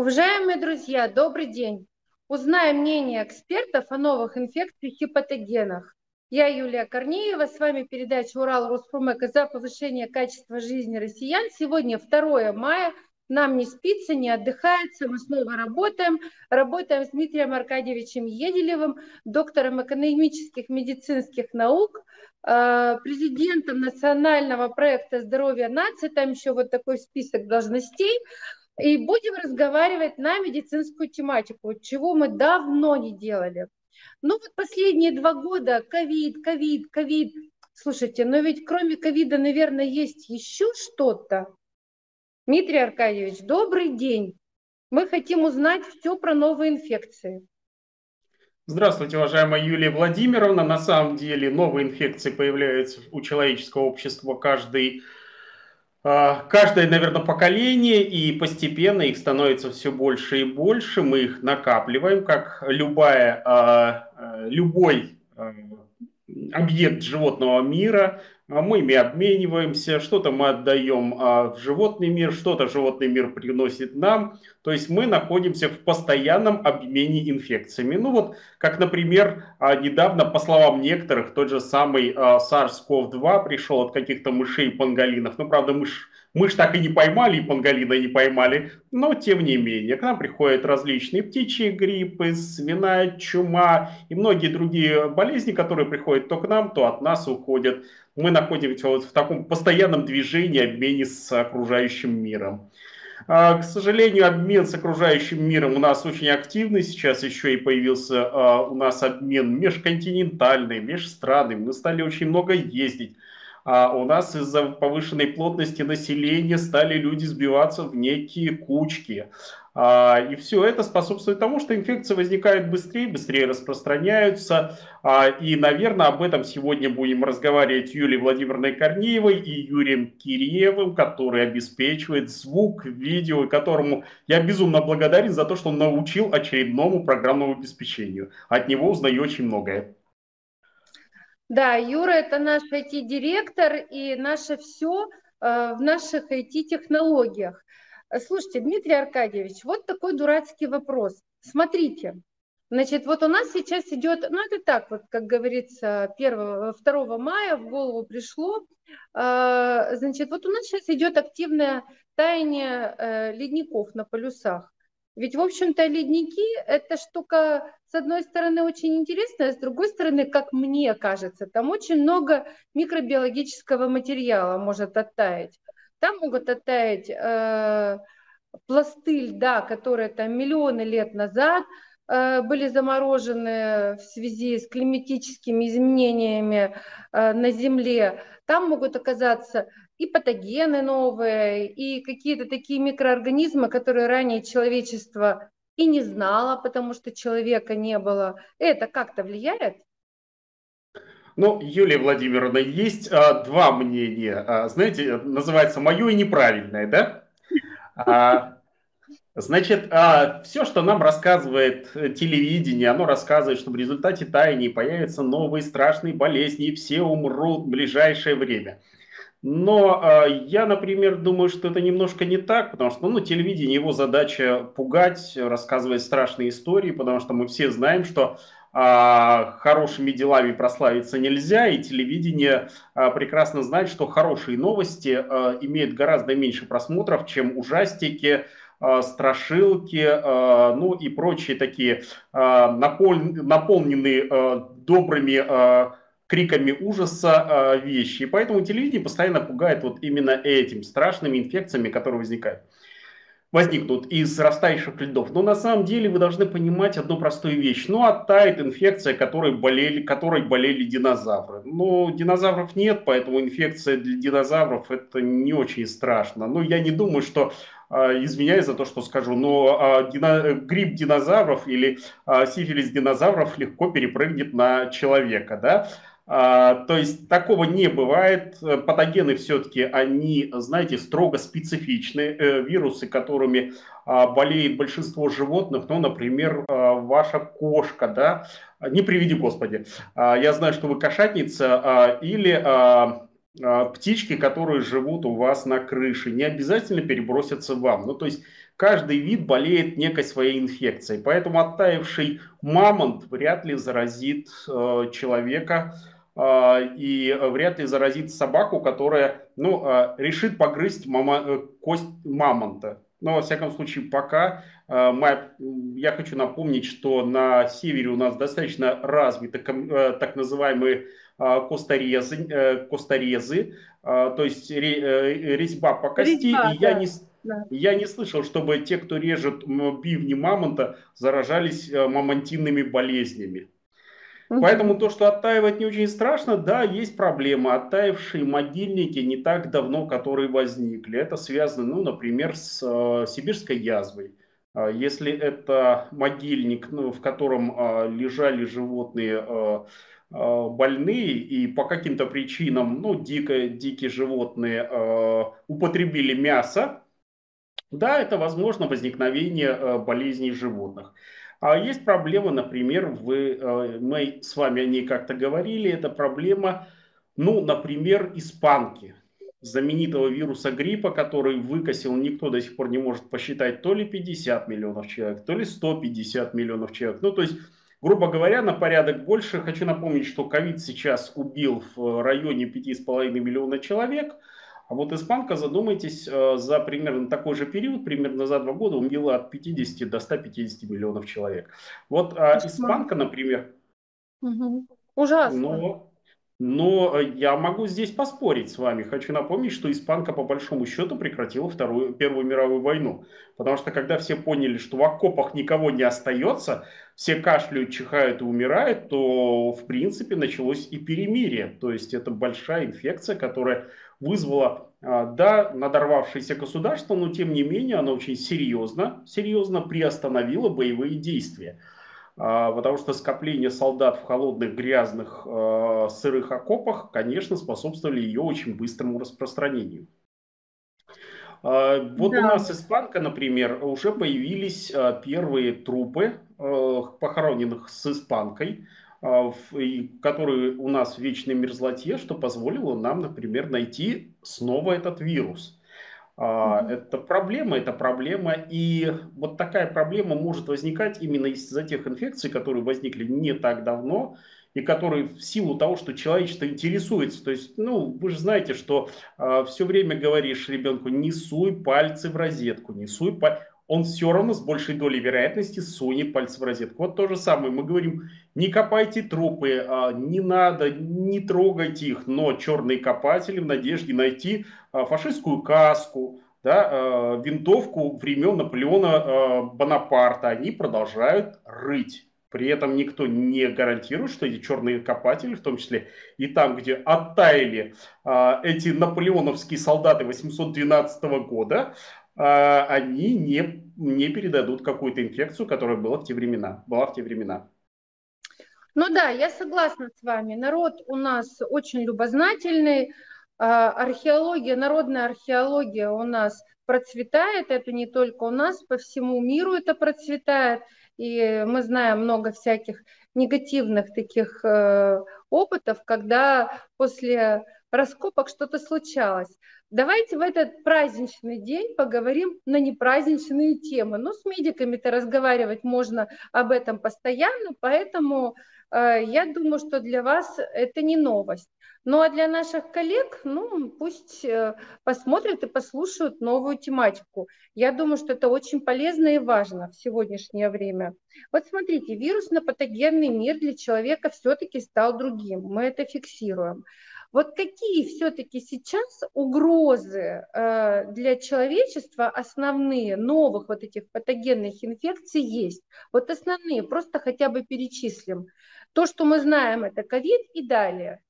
Уважаемые друзья, добрый день. Узнаем мнение экспертов о новых инфекциях и патогенах. Я Юлия Корнеева, с вами передача «Урал Роспромека» за повышение качества жизни россиян. Сегодня 2 мая, нам не спится, не отдыхается, мы снова работаем. Работаем с Дмитрием Аркадьевичем Еделевым, доктором экономических медицинских наук, э, президентом национального проекта «Здоровье нации», там еще вот такой список должностей – и будем разговаривать на медицинскую тематику, чего мы давно не делали. Ну вот последние два года ковид, ковид, ковид. Слушайте, но ведь кроме ковида, наверное, есть еще что-то. Дмитрий Аркадьевич, добрый день. Мы хотим узнать все про новые инфекции. Здравствуйте, уважаемая Юлия Владимировна. На самом деле новые инфекции появляются у человеческого общества каждый каждое, наверное, поколение, и постепенно их становится все больше и больше. Мы их накапливаем, как любая, а, а, любой объект животного мира. Мы ими обмениваемся, что-то мы отдаем в животный мир, что-то животный мир приносит нам. То есть мы находимся в постоянном обмене инфекциями. Ну вот, как, например, недавно, по словам некоторых, тот же самый SARS-CoV-2 пришел от каких-то мышей панголинов. Ну, правда, мышь Мышь так и не поймали, и панголина не поймали, но тем не менее, к нам приходят различные птичьи гриппы, свиная чума и многие другие болезни, которые приходят то к нам, то от нас уходят. Мы находимся вот в таком постоянном движении, обмене с окружающим миром. А, к сожалению, обмен с окружающим миром у нас очень активный. Сейчас еще и появился а, у нас обмен межконтинентальный, межстранный. Мы стали очень много ездить а у нас из-за повышенной плотности населения стали люди сбиваться в некие кучки. А, и все это способствует тому, что инфекции возникают быстрее, быстрее распространяются. А, и, наверное, об этом сегодня будем разговаривать Юлией Владимировной Корнеевой и Юрием Киреевым, который обеспечивает звук, видео, которому я безумно благодарен за то, что он научил очередному программному обеспечению. От него узнаю очень многое. Да, Юра это наш IT-директор и наше все э, в наших IT-технологиях. Слушайте, Дмитрий Аркадьевич, вот такой дурацкий вопрос. Смотрите, значит, вот у нас сейчас идет, ну это так, вот как говорится, 1, 2 мая в голову пришло, э, значит, вот у нас сейчас идет активное таяние э, ледников на полюсах. Ведь, в общем-то, ледники – это штука, с одной стороны, очень интересная, с другой стороны, как мне кажется, там очень много микробиологического материала может оттаять. Там могут оттаять э, пласты льда, которые там миллионы лет назад э, были заморожены в связи с климатическими изменениями э, на Земле. Там могут оказаться и патогены новые, и какие-то такие микроорганизмы, которые ранее человечество и не знало, потому что человека не было. Это как-то влияет? Ну, Юлия Владимировна, есть а, два мнения. А, знаете, называется мое и неправильное, да? А, значит, а, все, что нам рассказывает телевидение, оно рассказывает, что в результате таяния появятся новые страшные болезни, и все умрут в ближайшее время. Но э, я, например, думаю, что это немножко не так, потому что ну, телевидение, его задача пугать, рассказывать страшные истории, потому что мы все знаем, что э, хорошими делами прославиться нельзя, и телевидение э, прекрасно знает, что хорошие новости э, имеют гораздо меньше просмотров, чем ужастики, страшилки, ну и прочие такие наполненные добрыми криками ужаса э, вещи. И поэтому телевидение постоянно пугает вот именно этим, страшными инфекциями, которые возникают возникнут из растающих льдов. Но на самом деле вы должны понимать одну простую вещь. Ну, оттает инфекция, которой болели, которой болели динозавры. Но динозавров нет, поэтому инфекция для динозавров это не очень страшно. Но я не думаю, что э, извиняюсь за то, что скажу, но дино, грипп динозавров или сифилис динозавров легко перепрыгнет на человека, да. А, то есть такого не бывает. Патогены все-таки, они, знаете, строго специфичны. Э, вирусы, которыми а, болеет большинство животных, ну, например, а, ваша кошка, да, не приведи Господи. Я знаю, что вы кошатница или птички, которые живут у вас на крыше, не обязательно перебросятся вам. Ну, то есть каждый вид болеет некой своей инфекцией. Поэтому оттаивший мамонт вряд ли заразит э, человека э, и вряд ли заразит собаку, которая ну, э, решит погрызть мама, э, кость мамонта. Но, во всяком случае, пока э, мы, я хочу напомнить, что на севере у нас достаточно развиты э, так называемые э, косторезы, косторезы то есть резьба по кости. Резьба, и я не да. Я не слышал, чтобы те, кто режет бивни мамонта, заражались э, мамонтинными болезнями. Поэтому то, что оттаивать не очень страшно, да, есть проблема. Оттаившие могильники не так давно, которые возникли. Это связано, ну, например, с э, сибирской язвой. А если это могильник, ну, в котором э, лежали животные э, э, больные и по каким-то причинам, ну, дико, дикие животные э, употребили мясо, да, это возможно возникновение э, болезней животных. А есть проблема, например, вы, э, мы с вами о ней как-то говорили, это проблема, ну, например, испанки, знаменитого вируса гриппа, который выкосил, никто до сих пор не может посчитать, то ли 50 миллионов человек, то ли 150 миллионов человек. Ну, то есть, грубо говоря, на порядок больше. Хочу напомнить, что ковид сейчас убил в районе 5,5 миллиона человек – а вот испанка, задумайтесь, э, за примерно такой же период, примерно за два года, умерла от 50 до 150 миллионов человек. Вот а испанка, например... Угу. Ужасно. Но, но э, я могу здесь поспорить с вами. Хочу напомнить, что испанка по большому счету прекратила вторую, Первую мировую войну. Потому что когда все поняли, что в окопах никого не остается, все кашляют, чихают и умирают, то в принципе началось и перемирие. То есть это большая инфекция, которая вызвала, а, да, надорвавшееся государство, но тем не менее оно очень серьезно, серьезно приостановило боевые действия. А, потому что скопление солдат в холодных, грязных, а, сырых окопах, конечно, способствовали ее очень быстрому распространению. Вот да. у нас испанка, например, уже появились первые трупы похороненных с испанкой. А, который у нас в вечной мерзлоте, что позволило нам, например, найти снова этот вирус. Mm-hmm. Это проблема, это проблема. И вот такая проблема может возникать именно из-за тех инфекций, которые возникли не так давно, и которые в силу того, что человечество интересуется, то есть, ну, вы же знаете, что э, а, все время говоришь ребенку, не суй пальцы в розетку, не суй пальцы он все равно с большей долей вероятности сунет пальцы в розетку. Вот то же самое. Мы говорим, не копайте трупы, а, не надо, не трогайте их, но черные копатели в надежде найти а, фашистскую каску, да, а, винтовку времен Наполеона Бонапарта, они продолжают рыть. При этом никто не гарантирует, что эти черные копатели, в том числе и там, где оттаяли эти наполеоновские солдаты 812 года, они не, не передадут какую-то инфекцию, которая была в те времена. Была в те времена. Ну да, я согласна с вами. Народ у нас очень любознательный. А, археология, народная археология у нас процветает. Это не только у нас, по всему миру это процветает. И мы знаем много всяких негативных таких э, опытов, когда после раскопок что-то случалось. Давайте в этот праздничный день поговорим на непраздничные темы. Ну, с медиками-то разговаривать можно об этом постоянно, поэтому э, я думаю, что для вас это не новость. Ну а для наших коллег, ну, пусть э, посмотрят и послушают новую тематику. Я думаю, что это очень полезно и важно в сегодняшнее время. Вот смотрите, вирусно-патогенный мир для человека все-таки стал другим. Мы это фиксируем. Вот какие все-таки сейчас угрозы э, для человечества основные новых вот этих патогенных инфекций есть? Вот основные, просто хотя бы перечислим. То, что мы знаем, это ковид и далее.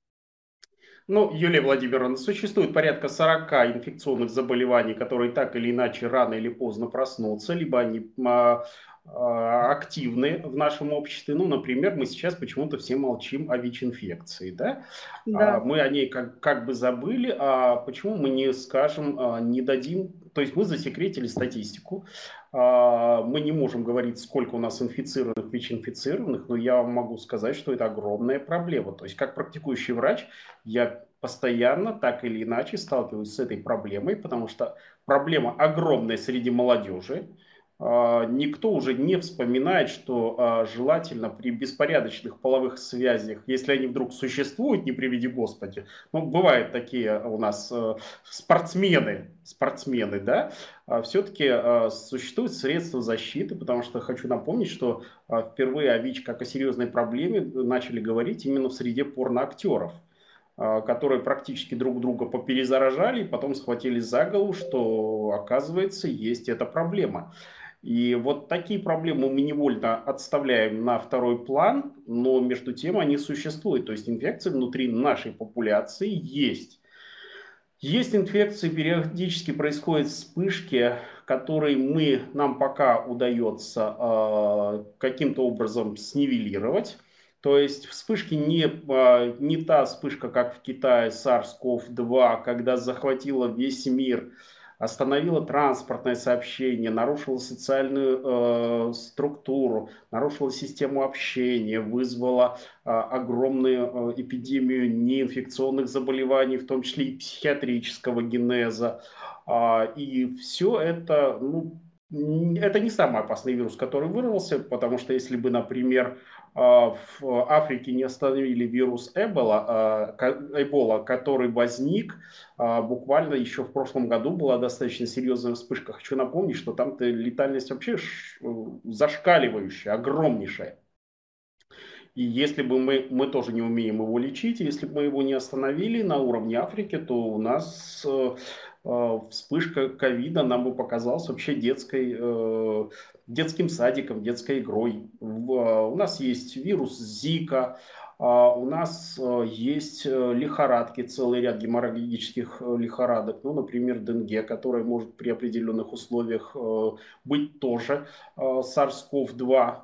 Ну, Юлия Владимировна, существует порядка 40 инфекционных заболеваний, которые так или иначе рано или поздно проснутся, либо они а, а, активны в нашем обществе. Ну, например, мы сейчас почему-то все молчим о ВИЧ-инфекции, да? да. А, мы о ней как, как бы забыли, а почему мы не скажем, а, не дадим, то есть мы засекретили статистику, мы не можем говорить, сколько у нас инфицированных, ВИЧ-инфицированных, но я вам могу сказать, что это огромная проблема. То есть как практикующий врач я постоянно, так или иначе, сталкиваюсь с этой проблемой, потому что проблема огромная среди молодежи, а, никто уже не вспоминает, что а, желательно при беспорядочных половых связях, если они вдруг существуют, не приведи Господи, ну, бывают такие у нас э, спортсмены, спортсмены, да, а все-таки существуют средства защиты, потому что хочу напомнить, что впервые о ВИЧ как о серьезной проблеме начали говорить именно в среде порноактеров которые практически друг друга поперезаражали, и потом схватились за голову, что, оказывается, есть эта проблема. И вот такие проблемы мы невольно отставляем на второй план, но между тем они существуют. То есть инфекции внутри нашей популяции есть. Есть инфекции, периодически происходят вспышки, которые мы, нам пока удается э, каким-то образом снивелировать. То есть вспышки не, э, не та вспышка, как в Китае SARS-CoV-2, когда захватила весь мир, остановила транспортное сообщение, нарушила социальную э, структуру, нарушила систему общения, вызвала э, огромную э, эпидемию неинфекционных заболеваний, в том числе и психиатрического генеза. Э, и все это, ну, это не самый опасный вирус, который вырвался, потому что если бы, например, в Африке не остановили вирус Эбола, а, Эбола, который возник а, буквально еще в прошлом году, была достаточно серьезная вспышка. Хочу напомнить, что там летальность вообще зашкаливающая, огромнейшая. И если бы мы, мы тоже не умеем его лечить, если бы мы его не остановили на уровне Африки, то у нас э, э, вспышка ковида нам бы показалась вообще детской э, детским садиком, детской игрой. У нас есть вирус Зика, а, у нас э, есть э, лихорадки, целый ряд геморрагических э, лихорадок, ну, например, денге, которая может при определенных условиях быть тоже. SARS-CoV-2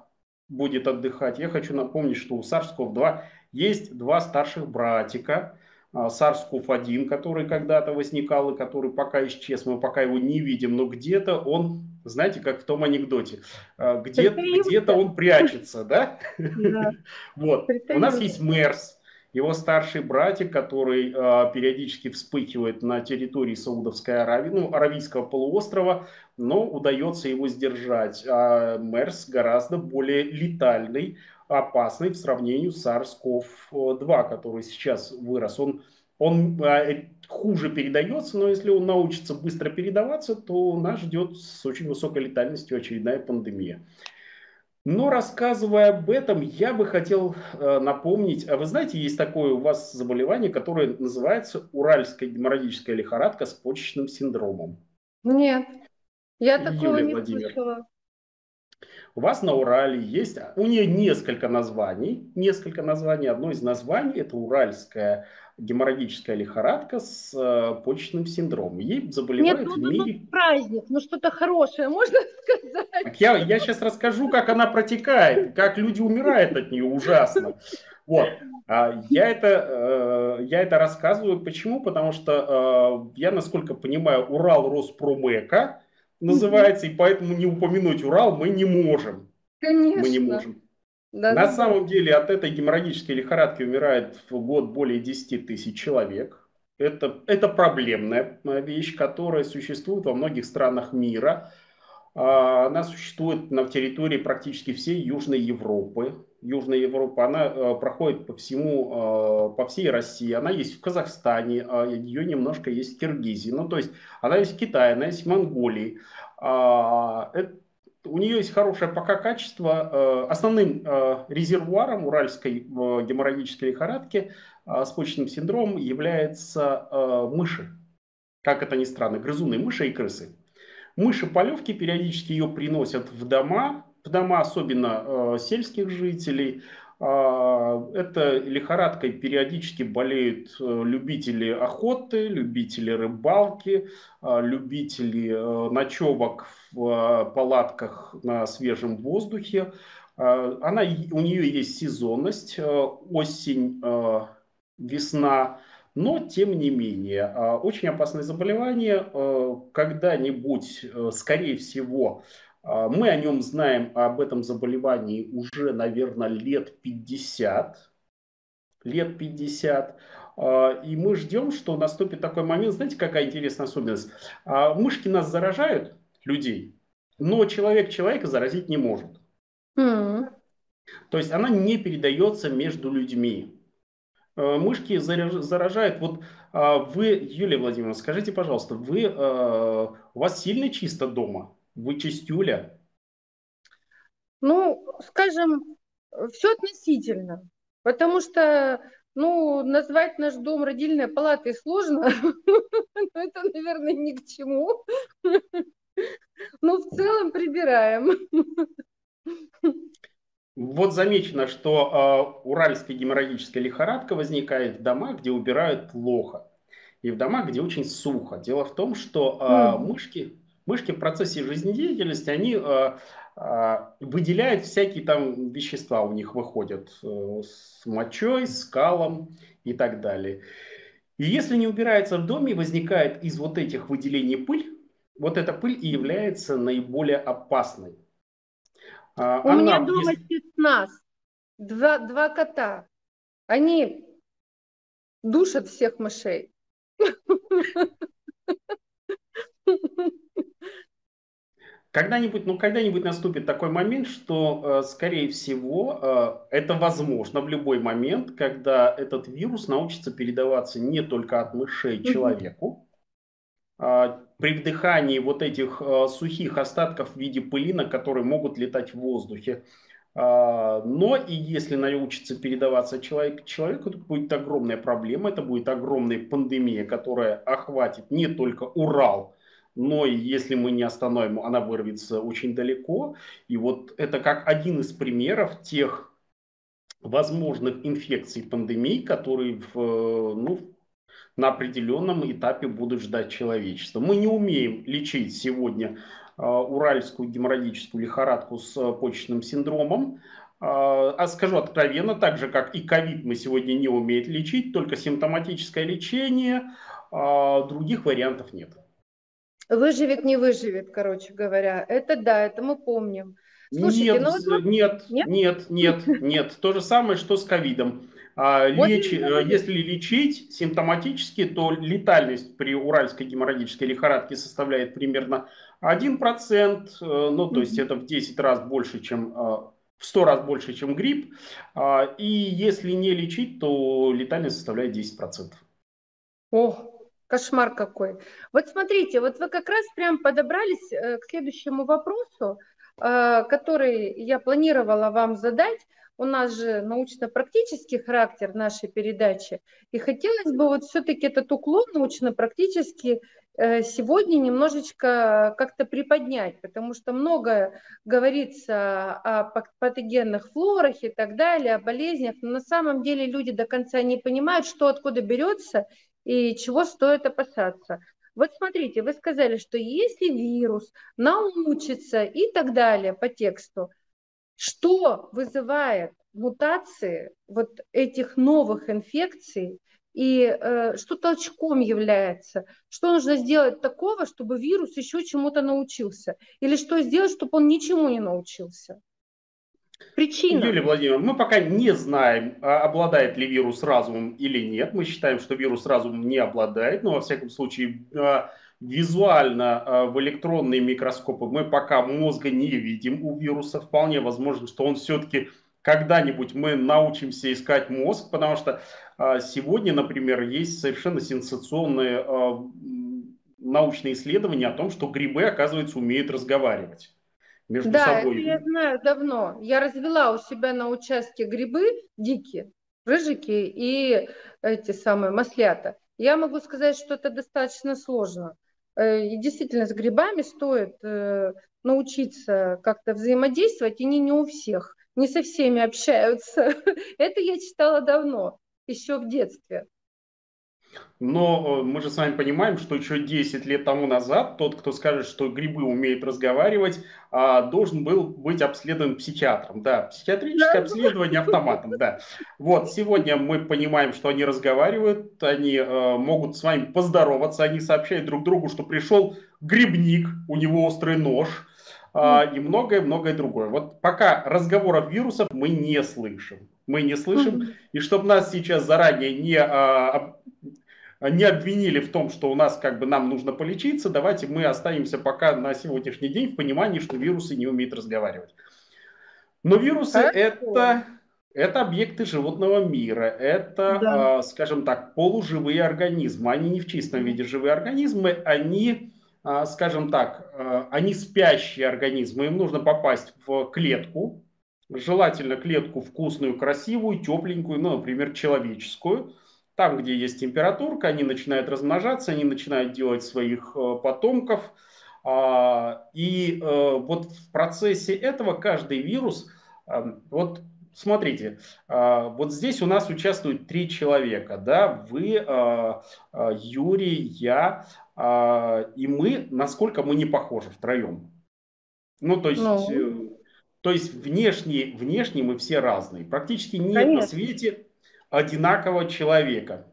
будет отдыхать. Я хочу напомнить, что у SARS-CoV-2 есть два старших братика, SARS-CoV-1, который когда-то возникал и который пока исчез, мы пока его не видим, но где-то он знаете, как в том анекдоте, а, где-то где он прячется, да? да. Вот. У нас есть Мерс, его старший братик, который э, периодически вспыхивает на территории Саудовской Аравии, ну, Аравийского полуострова, но удается его сдержать. А Мерс гораздо более летальный, опасный в сравнении с SARS-CoV-2, который сейчас вырос. Он он э, хуже передается, но если он научится быстро передаваться, то нас ждет с очень высокой летальностью очередная пандемия. Но рассказывая об этом, я бы хотел э, напомнить, а вы знаете, есть такое у вас заболевание, которое называется уральская геморрагическая лихорадка с почечным синдромом. Нет, я такого Юлия не Владимир. слышала. У вас на Урале есть, у нее несколько названий, несколько названий. Одно из названий это уральская геморрагическая лихорадка с э, почечным синдромом. Ей заболевают Нет, ну, в мире... Ну, праздник, ну что-то хорошее, можно сказать. Так я, я сейчас расскажу, как она протекает, как люди умирают от нее ужасно. Вот. А я это, э, я это рассказываю. Почему? Потому что э, я, насколько понимаю, Урал Роспромека называется, и поэтому не упомянуть Урал мы не можем. Конечно. Мы не можем. Да, На да, самом деле от этой геморрагической лихорадки умирает в год более 10 тысяч человек. Это, это проблемная э, вещь, которая существует во многих странах мира. А, она существует на территории практически всей Южной Европы. Южная Европа, она э, проходит по всему, э, по всей России. Она есть в Казахстане, а ее немножко есть в Киргизии. Ну, то есть она есть в Китае, она есть в Монголии. А, у нее есть хорошее пока качество. Э, основным резервуаром уральской геморрагической лихорадки с почечным синдромом является мыши. Как это ни странно, грызуны, мыши и крысы. Мыши полевки периодически ее приносят в дома, в дома особенно сельских жителей. А, это лихорадкой периодически болеют э, любители охоты, любители рыбалки, а, любители э, ночевок в э, палатках на свежем воздухе. А, она, у нее есть сезонность, осень, весна, но тем не менее, очень опасное заболевание. Когда-нибудь, скорее всего, а, мы о нем знаем, об этом заболевании уже, наверное, лет 50. Лет 50. А, и мы ждем, что наступит такой момент. Знаете, какая интересная особенность? А, мышки нас заражают, людей. но человек человека заразить не может. Mm. То есть она не передается между людьми. Э, мышки заражают. Вот а, вы, Юлия Владимировна, скажите, пожалуйста, вы, э, у вас сильно чисто дома? Вы чистюля? Ну, скажем, все относительно. Потому что, ну, назвать наш дом родильной палатой сложно. Но это, наверное, ни к чему. Но в целом прибираем. Вот замечено, что э, уральская геморрагическая лихорадка возникает в домах, где убирают плохо, и в домах, где очень сухо. Дело в том, что э, mm. мышки, мышки в процессе жизнедеятельности, они э, э, выделяют всякие там вещества, у них выходят э, с мочой, с калом и так далее. И если не убирается в доме, возникает из вот этих выделений пыль, вот эта пыль и является наиболее опасной. А, У меня дома если... спецназ, два, два кота. Они душат всех мышей. Когда-нибудь, ну, когда-нибудь наступит такой момент, что, э, скорее всего, э, это возможно в любой момент, когда этот вирус научится передаваться не только от мышей человеку, при вдыхании вот этих э, сухих остатков в виде пылинок, которые могут летать в воздухе. А, но и если научится передаваться человек человеку, это будет огромная проблема, это будет огромная пандемия, которая охватит не только Урал, но и если мы не остановим, она вырвется очень далеко. И вот это как один из примеров тех возможных инфекций пандемий, которые в, ну, на определенном этапе будут ждать человечество. Мы не умеем лечить сегодня а, уральскую геморрагическую лихорадку с а, почечным синдромом. А, а скажу откровенно, так же как и ковид мы сегодня не умеем лечить, только симптоматическое лечение, других вариантов нет. Выживет, не выживет, короче говоря. Это да, это мы помним. Слушайте, нет, ну, нет, нет, нет, нет, нет. То же самое, что с ковидом. А, леч... Э, если лечить симптоматически, то летальность при уральской геморрагической лихорадке составляет примерно 1%, э, ну то есть это в 10 раз больше, чем э, в 100 раз больше, чем грипп. А, и если не лечить, то летальность составляет 10%. Ох, кошмар какой. Вот смотрите, вот вы как раз прям подобрались к следующему вопросу, который я планировала вам задать у нас же научно-практический характер нашей передачи, и хотелось бы вот все-таки этот уклон научно-практический э, сегодня немножечко как-то приподнять, потому что много говорится о патогенных флорах и так далее, о болезнях, но на самом деле люди до конца не понимают, что откуда берется и чего стоит опасаться. Вот смотрите, вы сказали, что если вирус научится и так далее по тексту, что вызывает мутации вот этих новых инфекций и э, что толчком является, что нужно сделать такого, чтобы вирус еще чему-то научился, или что сделать, чтобы он ничему не научился. Причина. Юлия Владимировна, мы пока не знаем, а обладает ли вирус разумом или нет. Мы считаем, что вирус разумом не обладает, но во всяком случае а, визуально а, в электронные микроскопы мы пока мозга не видим у вируса. Вполне возможно, что он все-таки когда-нибудь мы научимся искать мозг, потому что а, сегодня, например, есть совершенно сенсационные а, научные исследования о том, что грибы, оказывается, умеют разговаривать между да, собой. Да, я знаю давно. Я развела у себя на участке грибы дикие, рыжики и эти самые маслята. Я могу сказать, что это достаточно сложно. Э, и действительно, с грибами стоит э, научиться как-то взаимодействовать, и не, не у всех, не со всеми общаются. Это я читала давно, еще в детстве. Но э, мы же с вами понимаем, что еще 10 лет тому назад тот, кто скажет, что грибы умеют разговаривать, а, должен был быть обследован психиатром. Да, психиатрическое обследование автоматом, да. Вот, сегодня мы понимаем, что они разговаривают, они э, могут с вами поздороваться, они сообщают друг другу, что пришел грибник, у него острый нож, а, и многое-многое другое. Вот пока разговоров вирусов мы не слышим. Мы не слышим. И чтобы нас сейчас заранее не а, не обвинили в том, что у нас как бы нам нужно полечиться, давайте мы останемся пока на сегодняшний день в понимании, что вирусы не умеют разговаривать. Но вирусы это, это объекты животного мира, это, да. э, скажем так, полуживые организмы. Они не в чистом виде живые организмы, они, э, скажем так, э, они спящие организмы. Им нужно попасть в клетку, желательно клетку вкусную, красивую, тепленькую, ну, например, человеческую там, где есть температурка, они начинают размножаться, они начинают делать своих э, потомков. А, и э, вот в процессе этого каждый вирус, э, вот смотрите, вот здесь у нас участвуют три человека, да, вы, Юрий, я, и мы, насколько мы не похожи втроем. Ну, то есть... Ну. То есть внешне, внешне мы все разные. Практически нет Конечно. на свете одинакового человека.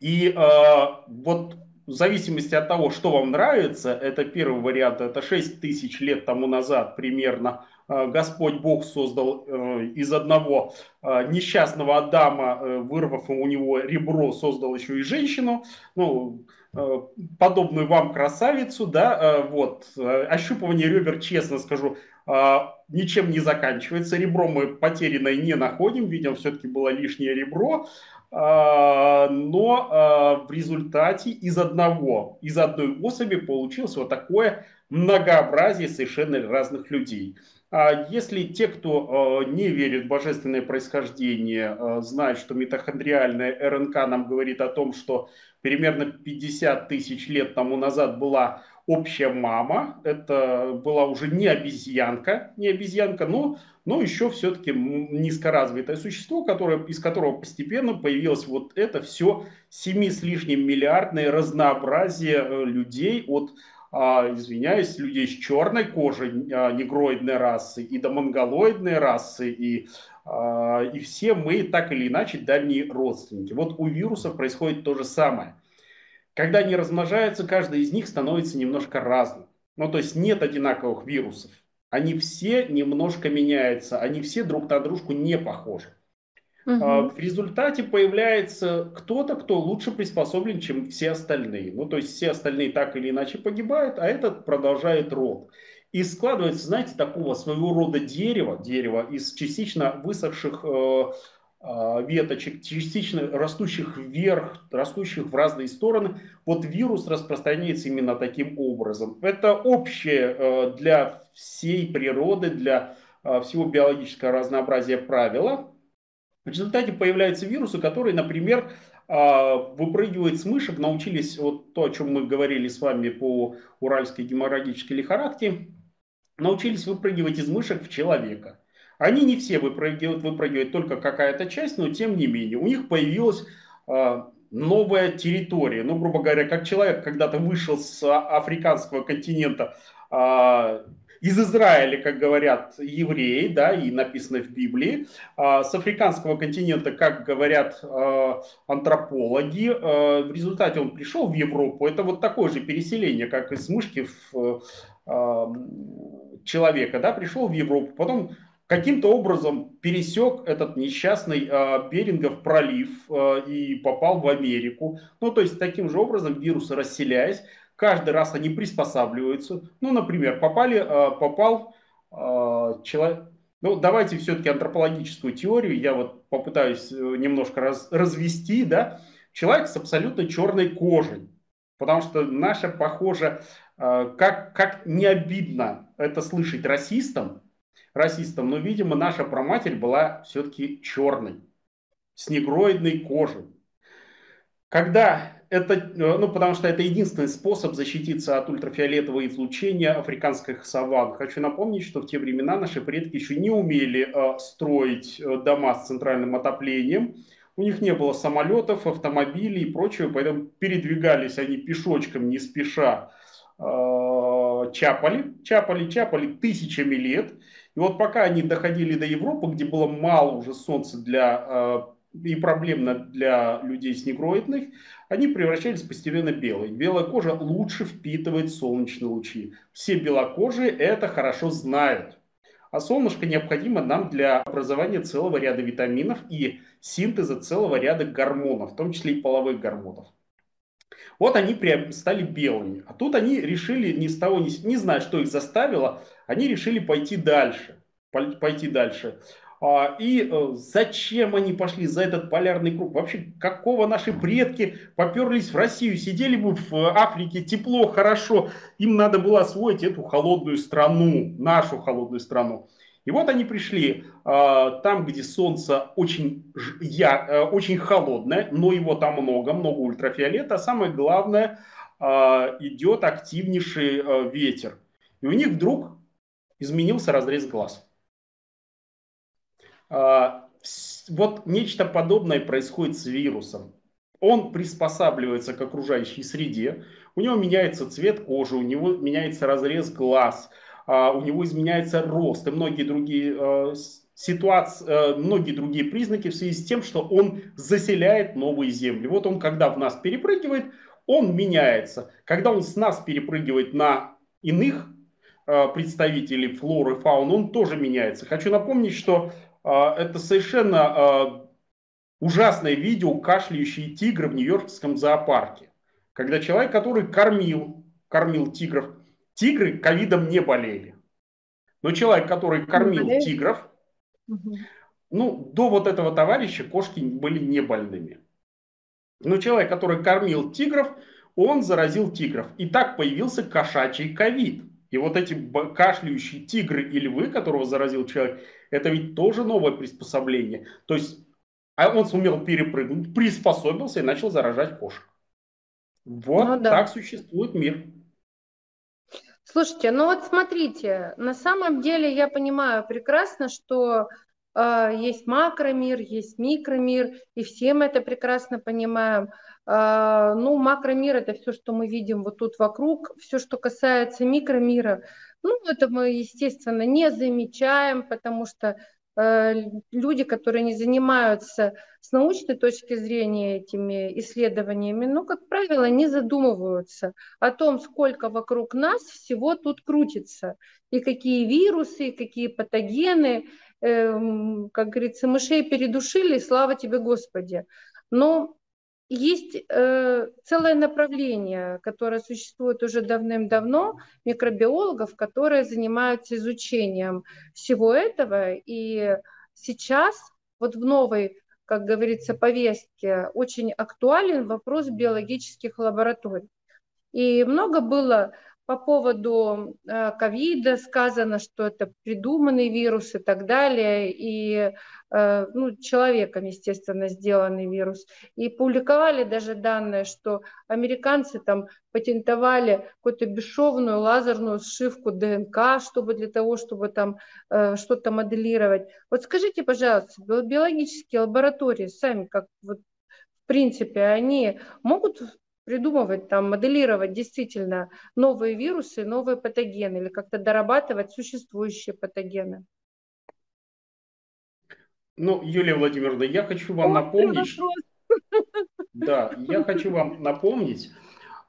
И э, вот в зависимости от того, что вам нравится, это первый вариант, это 6 тысяч лет тому назад примерно э, Господь Бог создал э, из одного э, несчастного Адама, э, вырвав у него ребро, создал еще и женщину, ну, э, подобную вам красавицу, да, э, вот, э, ощупывание ребер, честно скажу, ничем не заканчивается. Ребро мы потерянное не находим, видим, все-таки было лишнее ребро. А, но а, в результате из одного, из одной особи получилось вот такое многообразие совершенно разных людей. Если те, кто не верит в божественное происхождение, знают, что митохондриальная РНК нам говорит о том, что примерно 50 тысяч лет тому назад была общая мама. Это была уже не обезьянка, не обезьянка, но, но еще все-таки низкоразвитое существо, которое, из которого постепенно появилось вот это все семи с лишним миллиардное разнообразие э, людей от а, извиняюсь, людей с черной кожей а, негроидной расы и до монголоидной расы, и, а, и все мы так или иначе дальние родственники. Вот у вирусов происходит то же самое. Когда они размножаются, каждый из них становится немножко разным. Ну, то есть нет одинаковых вирусов. Они все немножко меняются, они все друг на дружку не похожи. Угу. В результате появляется кто-то, кто лучше приспособлен, чем все остальные. Ну, то есть все остальные так или иначе погибают, а этот продолжает род. И складывается, знаете, такого своего рода дерева, дерева из частично высохших э, веточек, частично растущих вверх, растущих в разные стороны, вот вирус распространяется именно таким образом. Это общее э, для всей природы, для э, всего биологического разнообразия правила. В результате появляются вирусы, которые, например, а, выпрыгивают с мышек, научились, вот то, о чем мы говорили с вами по уральской геморрагической лихорадке, научились выпрыгивать из мышек в человека – они не все выпрыгивают, выпрыгивает только какая-то часть, но тем не менее у них появилась э, новая территория. Ну, грубо говоря, как человек когда-то вышел с африканского континента, э, из Израиля, как говорят евреи, да, и написано в Библии, э, с африканского континента, как говорят антропологи, в результате он пришел в Европу. Это вот такое же переселение, как из мышки в человека, да, пришел в Европу, потом каким-то образом пересек этот несчастный э, Берингов пролив э, и попал в Америку. Ну, то есть, таким же образом вирусы расселяясь, каждый раз они приспосабливаются. Ну, например, попали, э, попал э, человек... Ну, давайте все-таки антропологическую теорию, я вот попытаюсь немножко раз, развести, да. Человек с абсолютно черной кожей, потому что наша, похоже, э, как, как не обидно это слышать расистам, расистом, но, видимо, наша проматерь была все-таки черной, с негроидной кожей. Когда это, э, ну, потому что это единственный способ защититься от ультрафиолетового излучения африканских саван. Хочу напомнить, что в те времена наши предки еще не умели э, строить э, дома с центральным отоплением. У них не было самолетов, автомобилей и прочего, поэтому передвигались они пешочком, не спеша, э, чапали, чапали, чапали тысячами лет. И вот пока они доходили до Европы, где было мало уже солнца для, э, и проблемно для людей с негроидных, они превращались постепенно в белые. Белая кожа лучше впитывает солнечные лучи. Все белокожие это хорошо знают. А солнышко необходимо нам для образования целого ряда витаминов и синтеза целого ряда гормонов, в том числе и половых гормонов. Вот они прям стали белыми. А тут они решили ни с того, ни, не знаю, что их заставило, они решили пойти дальше. Пойти дальше. А, и э, зачем они пошли за этот полярный круг? Вообще, какого наши предки поперлись в Россию? Сидели бы в Африке тепло, хорошо. Им надо было освоить эту холодную страну, нашу холодную страну. И вот они пришли а, там, где солнце очень, я, э, очень холодное, но его там много, много ультрафиолета. А самое главное, а, идет активнейший э, ветер. И у них вдруг изменился разрез глаз. А, вот нечто подобное происходит с вирусом. Он приспосабливается к окружающей среде, у него меняется цвет кожи, у него меняется разрез глаз, у него изменяется рост и многие другие а, ситуации, многие другие признаки в связи с тем, что он заселяет новые земли. Вот он, когда в нас перепрыгивает, он меняется. Когда он с нас перепрыгивает на иных представителей флоры, фауны, он тоже меняется. Хочу напомнить, что а, это совершенно а, ужасное видео кашляющие тигры в Нью-Йоркском зоопарке. Когда человек, который кормил, кормил тигров, тигры ковидом не болели. Но человек, который кормил тигров, ну, до вот этого товарища кошки были не больными. Но человек, который кормил тигров, он заразил тигров. И так появился кошачий ковид. И вот эти кашляющие тигры и львы, которого заразил человек, это ведь тоже новое приспособление. То есть а он сумел перепрыгнуть, приспособился и начал заражать кошек. Вот ну, да. так существует мир. Слушайте, ну вот смотрите, на самом деле я понимаю прекрасно, что э, есть макромир, есть микромир, и все мы это прекрасно понимаем. А, ну, макромир – это все, что мы видим вот тут вокруг. Все, что касается микромира, ну, это мы, естественно, не замечаем, потому что э, люди, которые не занимаются с научной точки зрения этими исследованиями, ну, как правило, не задумываются о том, сколько вокруг нас всего тут крутится, и какие вирусы, и какие патогены, э, как говорится, мышей передушили, слава тебе, Господи. Но есть э, целое направление, которое существует уже давным-давно, микробиологов, которые занимаются изучением всего этого. И сейчас вот в новой, как говорится, повестке очень актуален вопрос биологических лабораторий. И много было по поводу э, ковида сказано, что это придуманный вирус и так далее, и э, ну, человеком, естественно, сделанный вирус. И публиковали даже данные, что американцы там патентовали какую-то бесшовную лазерную сшивку ДНК, чтобы для того, чтобы там э, что-то моделировать. Вот скажите, пожалуйста, биологические лаборатории сами, как вот в принципе, они могут придумывать, там, моделировать действительно новые вирусы, новые патогены или как-то дорабатывать существующие патогены. Ну, Юлия Владимировна, я хочу вам О, напомнить... Да, я хочу вам напомнить,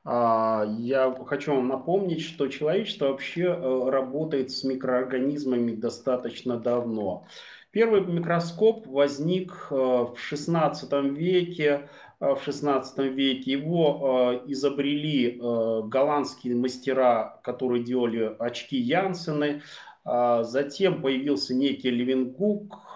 а, я хочу вам напомнить, что человечество вообще э, работает с микроорганизмами достаточно давно. Первый микроскоп возник э, в XVI веке в 16 веке. Его э, изобрели э, голландские мастера, которые делали очки Янсены. Затем появился некий Левенгук,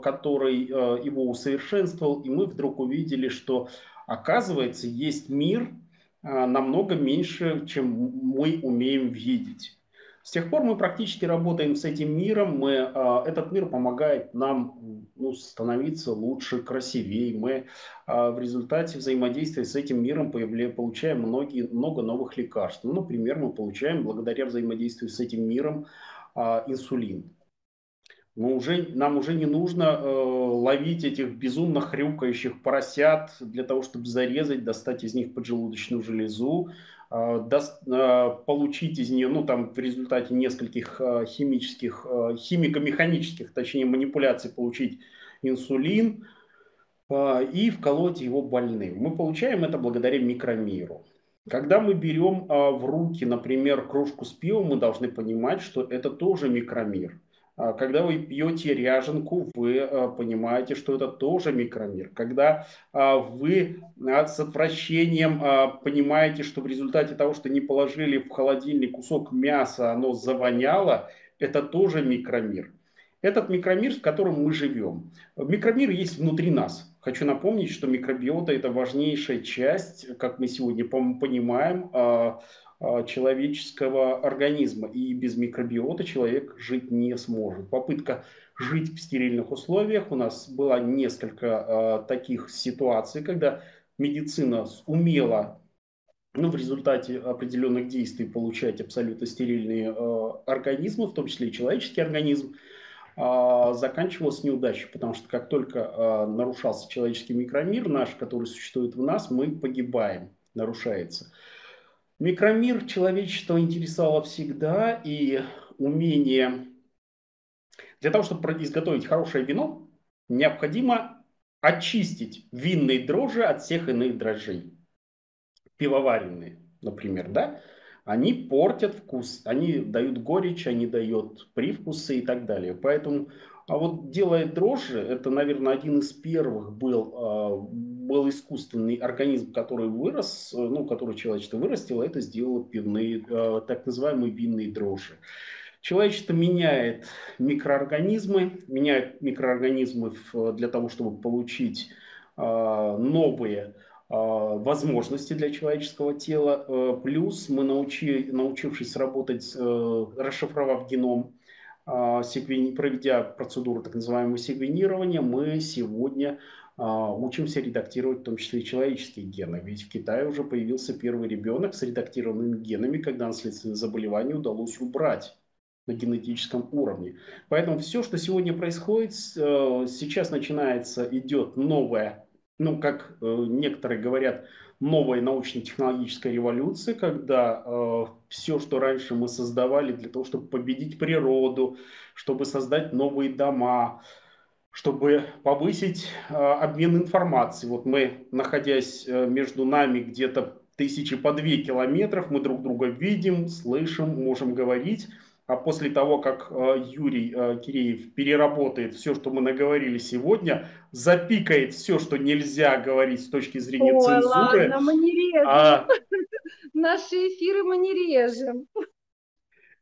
который его усовершенствовал, и мы вдруг увидели, что оказывается есть мир намного меньше, чем мы умеем видеть. С тех пор мы практически работаем с этим миром. Мы, э, этот мир помогает нам ну, становиться лучше, красивее. Мы э, в результате взаимодействия с этим миром получаем многие, много новых лекарств. Ну, например, мы получаем благодаря взаимодействию с этим миром э, инсулин. Мы уже, нам уже не нужно э, ловить этих безумно хрюкающих поросят для того, чтобы зарезать, достать из них поджелудочную железу, получить из нее, ну там в результате нескольких э, химических, химико-механических, точнее манипуляций получить инсулин и вколоть его больным. Мы получаем это благодаря микромиру. Когда мы берем в руки, например, кружку с пивом, мы должны понимать, что это тоже микромир. А когда вы пьете ряженку, вы а, понимаете, что это тоже микромир. Когда а, вы с отвращением понимаете, что в результате того, что не положили в холодильник кусок мяса, оно завоняло, это тоже микромир. Этот микромир, в котором мы живем. Микромир есть внутри нас. Хочу напомнить, что микробиота – это важнейшая часть, как мы сегодня понимаем, человеческого организма. И без микробиота человек жить не сможет. Попытка жить в стерильных условиях. У нас было несколько а, таких ситуаций, когда медицина умела ну, в результате определенных действий получать абсолютно стерильные э, организмы, в том числе и человеческий организм, э, заканчивалась неудачей, потому что как только нарушался человеческий микромир наш, который существует в нас, мы погибаем, нарушается. Микромир человечества интересовало всегда, и умение... Для того, чтобы изготовить хорошее вино, необходимо очистить винные дрожжи от всех иных дрожжей. Пивоваренные, например, да? Они портят вкус, они дают горечь, они дают привкусы и так далее. Поэтому а вот делая дрожжи, это, наверное, один из первых был, а, был искусственный организм, который вырос, ну, который человечество вырастило, это сделало пивные, а, так называемые винные дрожжи. Человечество меняет микроорганизмы, меняет микроорганизмы для того, чтобы получить а, новые возможности для человеческого тела. Плюс мы, научи, научившись работать, э, расшифровав геном, проведя процедуру так называемого секвенирования, мы сегодня а, учимся редактировать в том числе и человеческие гены. Ведь в Китае уже появился первый ребенок с редактированными генами, когда наследственные заболевания удалось убрать на генетическом уровне. Поэтому все, что сегодня происходит, э, сейчас начинается, идет новая, ну, как э, некоторые говорят, новая научно-технологическая революция, когда э, все, что раньше мы создавали для того, чтобы победить природу, чтобы создать новые дома, чтобы повысить э, обмен информацией. Вот мы, находясь э, между нами где-то тысячи по две километров, мы друг друга видим, слышим, можем говорить. А после того, как э, Юрий э, Киреев переработает все, что мы наговорили сегодня, запикает все, что нельзя говорить с точки зрения Ой, цензуры. Ладно, мы не режем. А... Наши эфиры мы не режем.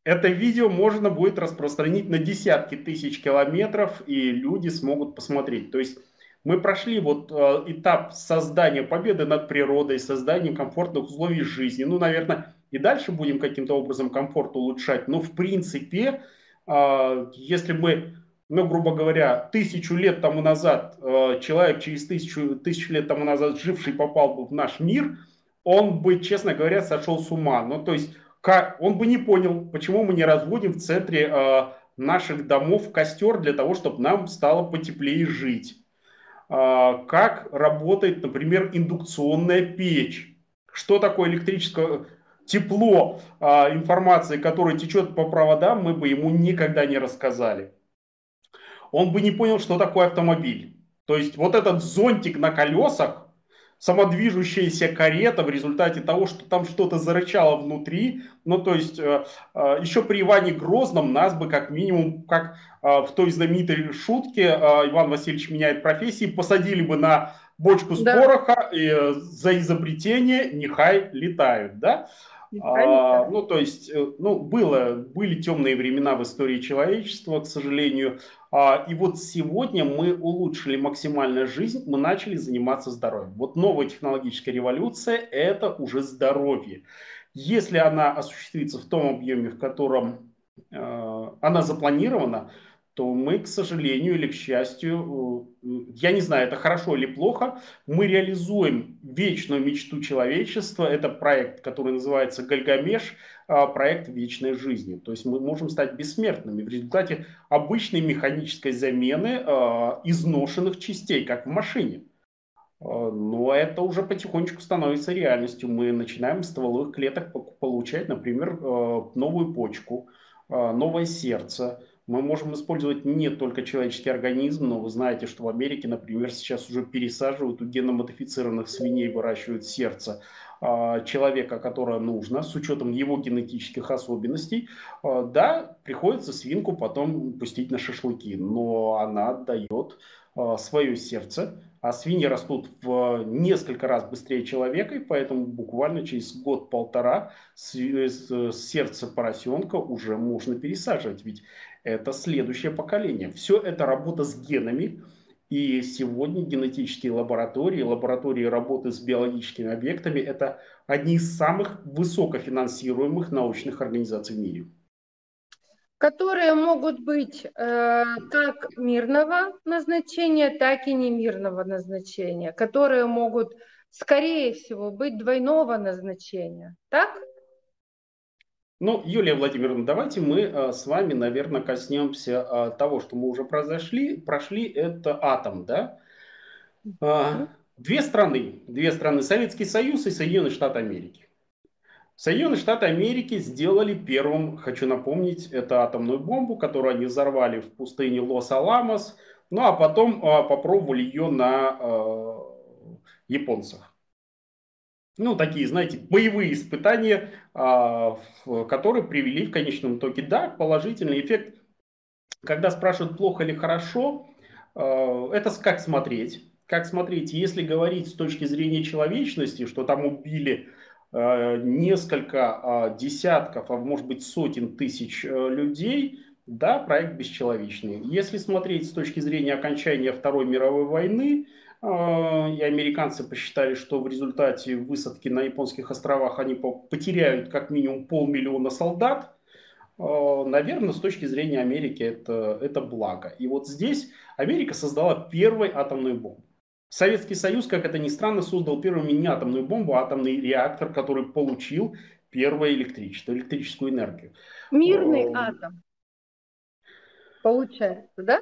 Это видео можно будет распространить на десятки тысяч километров, и люди смогут посмотреть. То есть мы прошли вот э, этап создания победы над природой, создания комфортных условий жизни. Ну, наверное, и дальше будем каким-то образом комфорт улучшать. Но в принципе, а, если мы, ну, грубо говоря, тысячу лет тому назад, а, человек через тысячу, тысячу лет тому назад живший попал бы в наш мир, он бы, честно говоря, сошел с ума. Ну, то есть, как, он бы не понял, почему мы не разводим в центре а, наших домов костер для того, чтобы нам стало потеплее жить. Как работает, например, индукционная печь. Что такое электрическое тепло а, информации, которая течет по проводам, мы бы ему никогда не рассказали. Он бы не понял, что такое автомобиль. То есть вот этот зонтик на колесах, самодвижущаяся карета в результате того, что там что-то зарычало внутри. Ну, то есть, э, э, еще при Иване Грозном нас бы как минимум, как э, в той знаменитой шутке Иван Васильевич меняет профессии, посадили бы на бочку с да. пороха и за изобретение нехай летают, да? А, ну, то есть, э, ну, было, были темные времена в истории человечества, к сожалению. А, и вот сегодня мы улучшили максимально жизнь, мы начали заниматься здоровьем. Вот новая технологическая революция – это уже здоровье. Если она осуществится в том объеме, в котором э, она запланирована, то мы, к сожалению или к счастью, э, я не знаю, это хорошо или плохо, мы реализуем вечную мечту человечества. Это проект, который называется «Гальгамеш», а, проект вечной жизни. То есть мы можем стать бессмертными в результате обычной механической замены а, изношенных частей, как в машине. А, но это уже потихонечку становится реальностью. Мы начинаем из стволовых клеток получать, например, новую почку, новое сердце, Мы можем использовать не только человеческий организм, но вы знаете, что в Америке, например, сейчас уже пересаживают у геномодифицированных свиней, выращивают сердце а, человека, которое нужно, с учетом его генетических особенностей, а, да, приходится свинку потом пустить на шашлыки, но она дает а, свое сердце, а свиньи растут в несколько раз быстрее человека, и поэтому буквально через год-полтора сердце поросенка уже можно пересаживать, ведь это следующее поколение. Все это работа с генами, и сегодня генетические лаборатории, лаборатории работы с биологическими объектами – это одни из самых высокофинансируемых научных организаций в мире которые могут быть э, как мирного назначения, так и немирного назначения, которые могут, скорее всего, быть двойного назначения. Так? Ну, Юлия Владимировна, давайте мы э, с вами, наверное, коснемся э, того, что мы уже произошли, прошли. Это атом, да? Э, две страны, две страны, Советский Союз и Соединенные Штаты Америки. Соединенные Штаты Америки сделали первым, хочу напомнить, это атомную бомбу, которую они взорвали в пустыне Лос-Аламос, ну а потом э, попробовали ее на японцах. Ну, такие, знаете, боевые испытания, э, которые привели в конечном итоге, да, положительный эффект. Когда спрашивают, плохо или хорошо, э, это как смотреть. Как смотреть, если говорить с точки зрения человечности, что там убили Э, несколько а, десятков, а может быть сотен тысяч людей, да, проект бесчеловечный. Если смотреть с точки зрения окончания Второй мировой войны, и американцы посчитали, что в результате высадки на японских островах они потеряют как минимум полмиллиона солдат, наверное, с точки зрения Америки это, это благо. И вот здесь Америка создала первую атомную бомбу. Советский Союз, как это ни странно, создал первую мини-атомную бомбу, атомный реактор, который получил первое электричество, электрическую энергию. Мирный О... атом. Получается, да?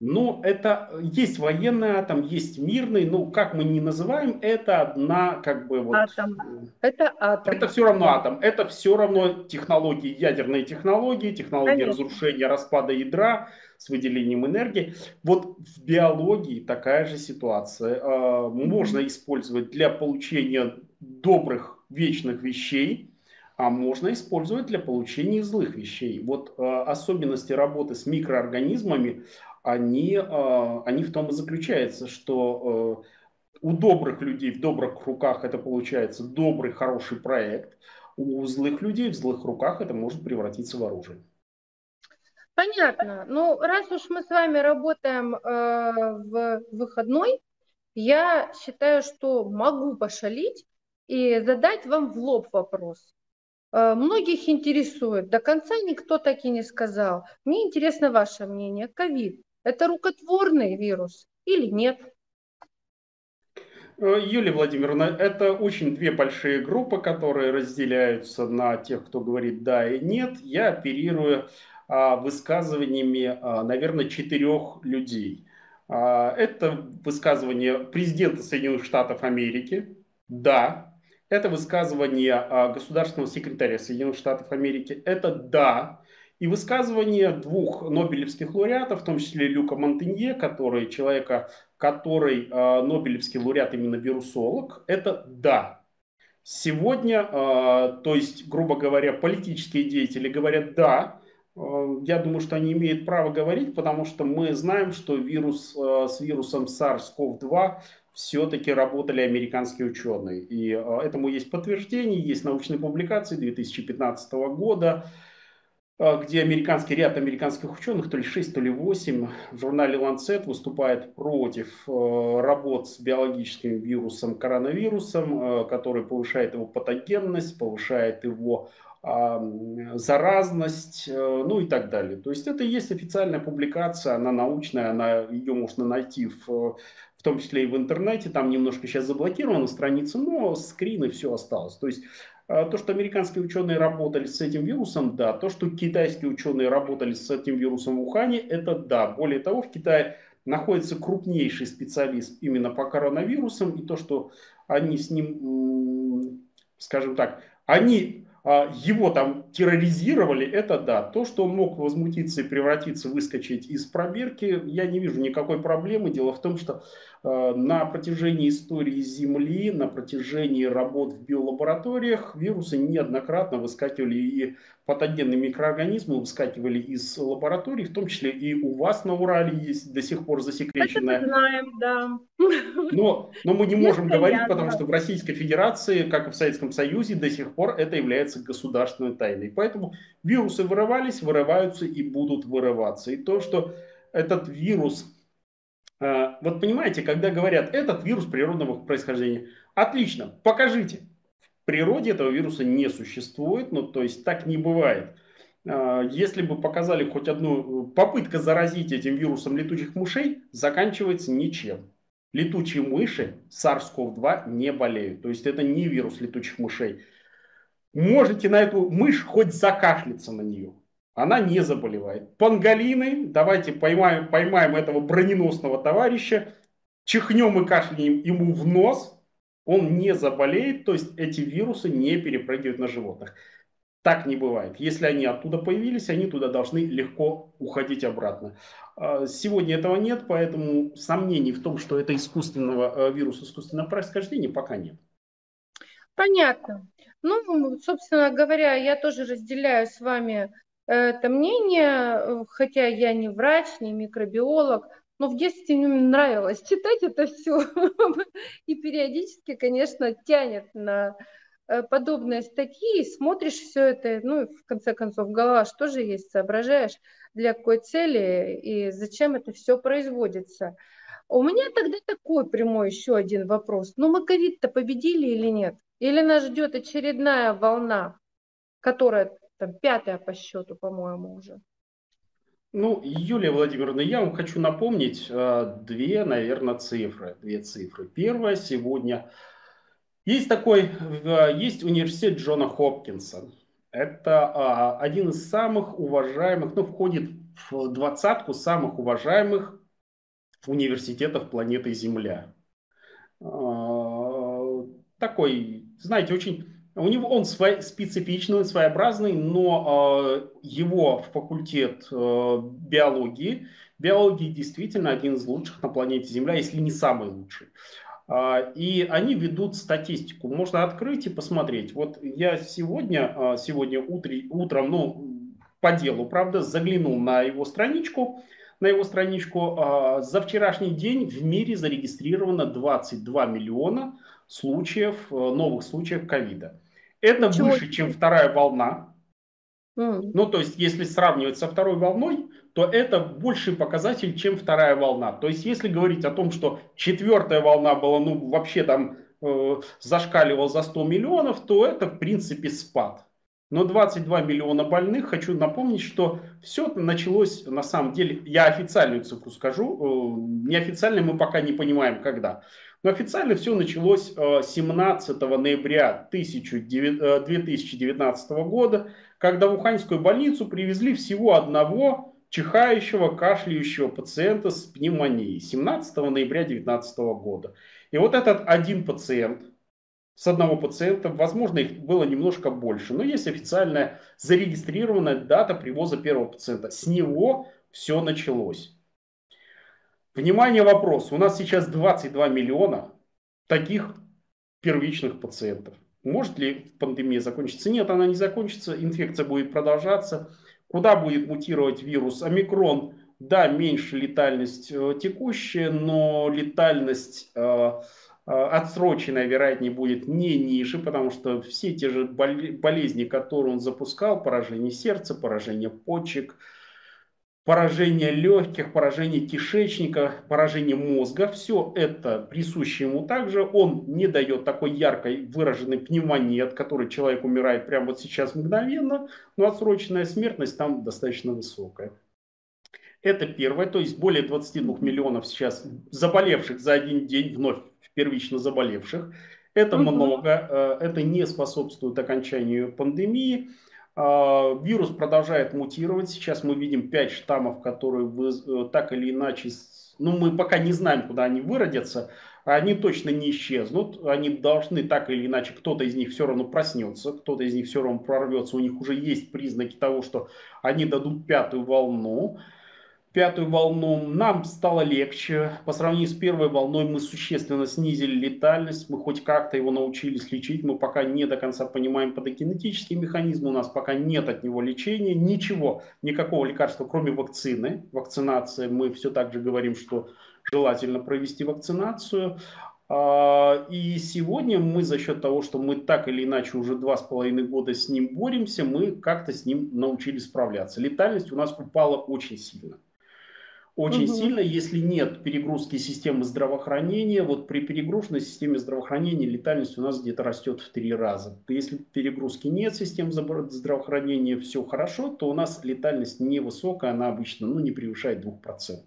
Ну, это есть военный атом, есть мирный, ну, как мы не называем, это одна, как бы вот... Атом. Это атом. Это все равно атом. Это все равно технологии, ядерные технологии, технологии Конечно. разрушения, распада ядра, с выделением энергии. Вот в биологии такая же ситуация. А, можно использовать для получения добрых вечных вещей, а можно использовать для получения злых вещей. Вот а, особенности работы с микроорганизмами, они, а, они в том и заключаются, что у добрых людей в добрых руках это получается добрый, хороший проект, у злых людей в злых руках это может превратиться в оружие. Понятно. Ну, раз уж мы с вами работаем э, в выходной, я считаю, что могу пошалить и задать вам в лоб вопрос. Э, многих интересует, до конца никто так и не сказал. Мне интересно ваше мнение. Ковид – это рукотворный вирус или нет? Э, Юлия Владимировна, это очень две большие группы, которые разделяются на тех, кто говорит да и нет. Я оперирую а, высказываниями, а, наверное, четырех людей. А, это высказывание президента Соединенных Штатов Америки, да. Это высказывание государственного секретаря Соединенных Штатов Америки, это да. И высказывание двух нобелевских лауреатов, в том числе Люка Монтенье, который человека, который нобелевский лауреат именно вирусолог, это да. Сегодня, то есть, грубо говоря, политические деятели говорят да, Э, я думаю, что они имеют право говорить, потому что мы знаем, что вирус э, с вирусом SARS-CoV-2 все-таки работали американские ученые. И э, этому есть подтверждение, есть научные публикации 2015 года, где американский ряд американских ученых, то ли 6, то ли 8, в журнале Lancet выступает против работ с биологическим вирусом, коронавирусом, который повышает его патогенность, повышает его заразность, э, ну и так далее. То есть это и есть официальная публикация, она научная, она, ее можно найти в, в том числе и в интернете, там немножко сейчас заблокирована страница, но скрин и все осталось. То есть э, то, что американские ученые работали с этим вирусом, да. То, что китайские ученые работали с этим вирусом в Ухане, это да. Более того, в Китае находится крупнейший специалист именно по коронавирусам, и то, что они с ним, скажем так, они а, его там терроризировали, это да. То, что он мог возмутиться и превратиться, выскочить из пробирки, я не вижу никакой проблемы. Дело в том, что а, на протяжении истории Земли, на протяжении работ в биолабораториях вирусы неоднократно выскакивали и патогенные микроорганизмы выскакивали из лабораторий, в том числе и у вас на Урале есть до сих пор засекреченная. Это знаем, да. Но, но мы не можем говорить, потому что в Российской Федерации, как и в Советском Союзе, до сих пор это является государственной тайной. Поэтому вирусы вырывались, вырываются и будут вырываться. И то, что этот вирус а, вот понимаете, когда говорят, этот вирус природного происхождения, отлично, покажите. Природе этого вируса не существует, ну то есть так не бывает. А, если бы показали хоть одну попытка заразить этим вирусом летучих мышей, заканчивается ничем. Летучие мыши SARS-CoV-2 не болеют. То есть это не вирус летучих мышей. Можете на эту мышь хоть закашляться на нее она не заболевает. Панголины, давайте поймаем, поймаем этого броненосного товарища, чихнем и кашляем ему в нос, он не заболеет, то есть эти вирусы не перепрыгивают на животных. Так не бывает. Если они оттуда появились, они туда должны легко уходить обратно. А, сегодня этого нет, поэтому сомнений в том, что это искусственного э, вируса искусственного происхождения, пока нет. Понятно. Ну, собственно говоря, я тоже разделяю с вами это мнение, э, хотя я не врач, не микробиолог, но в детстве мне нравилось читать это все. И периодически, конечно, тянет на э, подобные статьи, и смотришь все это, ну, и в конце концов, голова что же есть, соображаешь, для какой цели и зачем это все производится. У меня тогда такой прямой еще один вопрос. Ну, мы ковид-то победили или нет? Или нас ждет очередная волна, которая там пятая по счету, по-моему, уже. Ну, Юлия Владимировна, я вам хочу напомнить э, две, наверное, цифры. Две цифры. Первая сегодня. Есть такой, есть университет Джона Хопкинса. Это а, один из самых уважаемых, ну, входит в двадцатку самых уважаемых университетов планеты Земля. А, такой, знаете, очень у него он свой, специфичный, своеобразный, но э, его факультет э, биологии, биологии действительно один из лучших на планете Земля, если не самый лучший. Э, и они ведут статистику. Можно открыть и посмотреть. Вот я сегодня, сегодня утре, утром, ну, по делу, правда, заглянул на его страничку. На его страничку э, за вчерашний день в мире зарегистрировано 22 миллиона случаев, э, новых случаев ковида. Это Чего? выше, чем вторая волна. Mm. Ну, то есть, если сравнивать со второй волной, то это больший показатель, чем вторая волна. То есть, если говорить о том, что четвертая волна была, ну, вообще там э, зашкаливал за 100 миллионов, то это, в принципе, спад. Но 22 миллиона больных, хочу напомнить, что все началось, на самом деле, я официальную цифру скажу, э, неофициально мы пока не понимаем, когда. Но официально все началось 17 э, ноября 2019 э, года, когда в Уханьскую больницу привезли всего одного чихающего, кашляющего пациента с пневмонией 17 ноября 2019 года. И вот этот один пациент, с одного пациента, возможно, их было немножко больше, но есть официальная зарегистрированная дата привоза первого пациента. С него все началось. Внимание, вопрос. У нас сейчас 22 миллиона таких первичных пациентов. Может ли пандемия закончиться? Нет, она не закончится. Инфекция будет продолжаться. Куда будет мутировать вирус? Омикрон, да, меньше летальность э, текущая, но летальность э, э, отсроченная, вероятнее, будет не ниже, потому что все те же болезни, которые он запускал, поражение сердца, поражение почек – поражение легких, поражение кишечника, поражение мозга. Все это присуще ему также. Он не дает такой яркой выраженной пневмонии, от которой человек умирает прямо вот сейчас мгновенно, но отсроченная смертность там достаточно высокая. Это первое, то есть более 22 миллионов сейчас заболевших за один день, вновь первично заболевших. Это угу. много, э, это не способствует окончанию пандемии. А, вирус продолжает мутировать. Сейчас мы видим 5 штаммов, которые э, так или иначе, ну мы пока не знаем, куда они выродятся. Они точно не исчезнут, они должны так или иначе, кто-то из них все равно проснется, кто-то из них все равно прорвется, у них уже есть признаки того, что они дадут пятую волну пятую волну, нам стало легче. По сравнению с первой волной мы существенно снизили летальность, мы хоть как-то его научились лечить, мы пока не до конца понимаем патогенетический механизм, у нас пока нет от него лечения, ничего, никакого лекарства, кроме вакцины, вакцинации. Мы все так же говорим, что желательно провести вакцинацию. А, и сегодня мы за счет того, что мы так или иначе уже два с половиной года с ним боремся, мы как-то с ним научились справляться. Летальность у нас упала очень сильно очень угу. сильно, если нет перегрузки системы здравоохранения. Вот при перегруженной системе здравоохранения летальность у нас где-то растет в три раза. Если перегрузки нет системы здравоохранения, все хорошо, то у нас летальность невысокая, она обычно ну, не превышает 2%.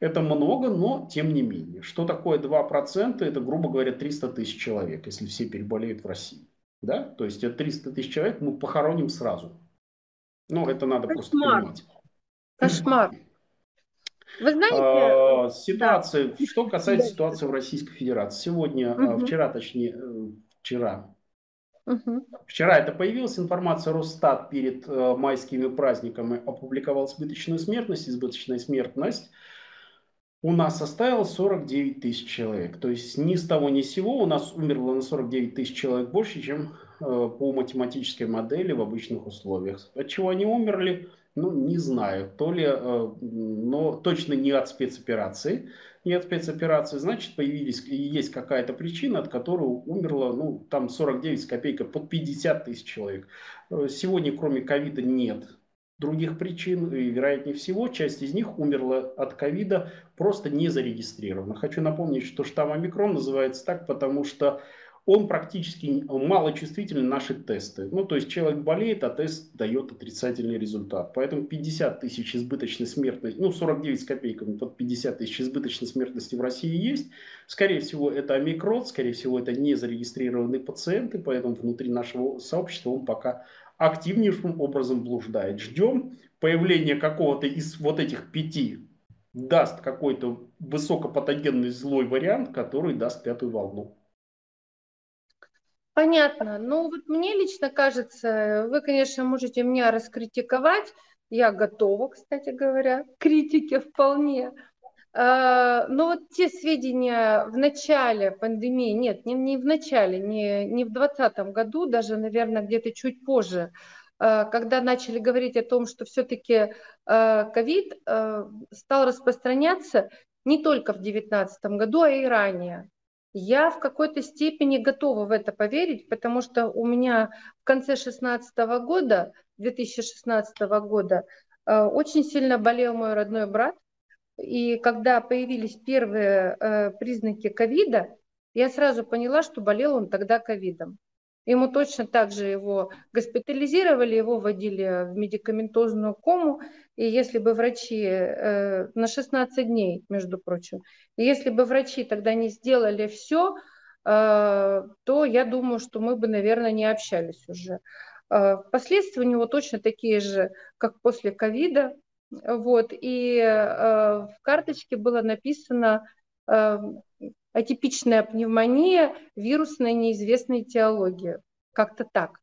Это много, но тем не менее. Что такое 2%? Это, грубо говоря, 300 тысяч человек, если все переболеют в России. Да? То есть это 300 тысяч человек мы похороним сразу. Ну, это надо Кошмар. просто понимать. Кошмар. Вы знаете... А, ситуация, да. что касается да. ситуации в Российской Федерации. Сегодня, угу. вчера, точнее, э, вчера, угу. вчера это появилась информация, Росстат перед э, майскими праздниками опубликовал избыточную смертность. Избыточная смертность у нас составила 49 тысяч человек. То есть ни с того ни с сего у нас умерло на 49 тысяч человек больше, чем э, по математической модели в обычных условиях. От чего они умерли? Ну, не знаю, то ли, э, но точно не от спецоперации. Не от спецоперации, значит, появились, есть какая-то причина, от которой умерло, ну, там 49 с копейкой, под 50 тысяч человек. Э, сегодня, кроме ковида, нет других причин, и, вероятнее всего, часть из них умерла от ковида, просто не зарегистрирована. Хочу напомнить, что штамм омикрон называется так, потому что он практически мало чувствителен на наши тесты. Ну, то есть человек болеет, а тест дает отрицательный результат. Поэтому 50 тысяч избыточной смертности, ну, 49 с копейками под 50 тысяч избыточной смертности в России есть. Скорее всего, это омикрон, скорее всего, это не зарегистрированные пациенты, поэтому внутри нашего сообщества он пока активнейшим образом блуждает. Ждем появления какого-то из вот этих пяти даст какой-то высокопатогенный злой вариант, который даст пятую волну. Понятно. Ну, вот мне лично кажется, вы, конечно, можете меня раскритиковать. Я готова, кстати говоря, к критике вполне. А, но вот те сведения в начале пандемии, нет, не, не в начале, не, не в 2020 году, даже, наверное, где-то чуть позже, а, когда начали говорить о том, что все-таки а, ковид стал распространяться не только в 2019 году, а и ранее. Я в какой-то степени готова в это поверить, потому что у меня в конце 2016 года, 2016 года, э, очень сильно болел мой родной брат. И когда появились первые э, признаки ковида, я сразу поняла, что болел он тогда ковидом. Ему точно так же его госпитализировали, его вводили в медикаментозную кому. И если бы врачи э, на 16 дней, между прочим, и если бы врачи тогда не сделали все, э, то я думаю, что мы бы, наверное, не общались уже. Э, последствия у него точно такие же, как после ковида. Вот, и э, в карточке было написано э, атипичная пневмония, вирусная неизвестная этиология. Как-то так.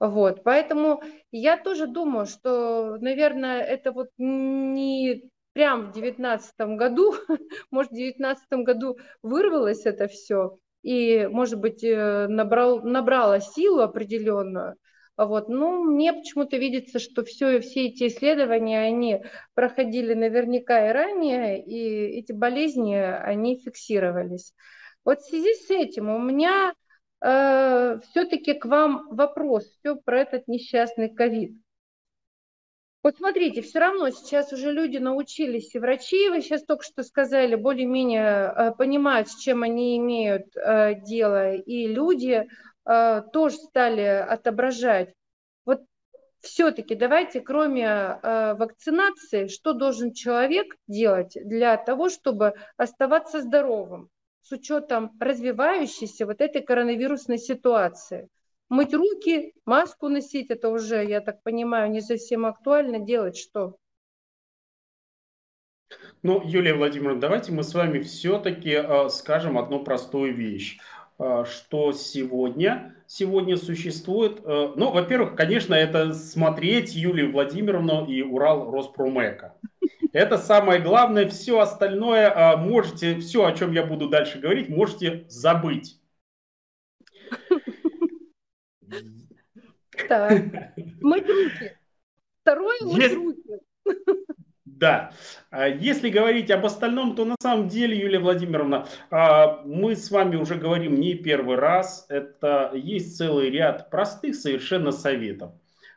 Вот, поэтому я тоже думаю, что, наверное, это вот не прям в девятнадцатом году, может, в девятнадцатом году вырвалось это все, и, может быть, э, набрал, набрало силу определенную, вот. Ну, мне почему-то видится, что все, все эти исследования, они проходили наверняка и ранее, и эти болезни, они фиксировались. Вот в связи с этим у меня э, все-таки к вам вопрос все про этот несчастный ковид. Вот смотрите, все равно сейчас уже люди научились, и врачи, вы сейчас только что сказали, более-менее э, понимают, с чем они имеют э, дело, и люди э, тоже стали отображать. Вот все-таки давайте, кроме э, вакцинации, что должен человек делать для того, чтобы оставаться здоровым с учетом развивающейся вот этой коронавирусной ситуации? Мыть руки, маску носить, это уже, я так понимаю, не совсем актуально. Делать что? Ну, Юлия Владимировна, давайте мы с вами все-таки э, скажем одну простую вещь, что сегодня, сегодня существует, э, ну, во-первых, конечно, это смотреть Юлию Владимировну и Урал Роспромека. Это самое главное, все остальное э, можете, все, о чем я буду дальше говорить, можете забыть. Так, мыть руки. Второе, мыть руки. Да. А если говорить об остальном, то на самом деле, Юлия Владимировна, а, мы с вами уже говорим не первый раз. Это есть целый ряд простых совершенно советов.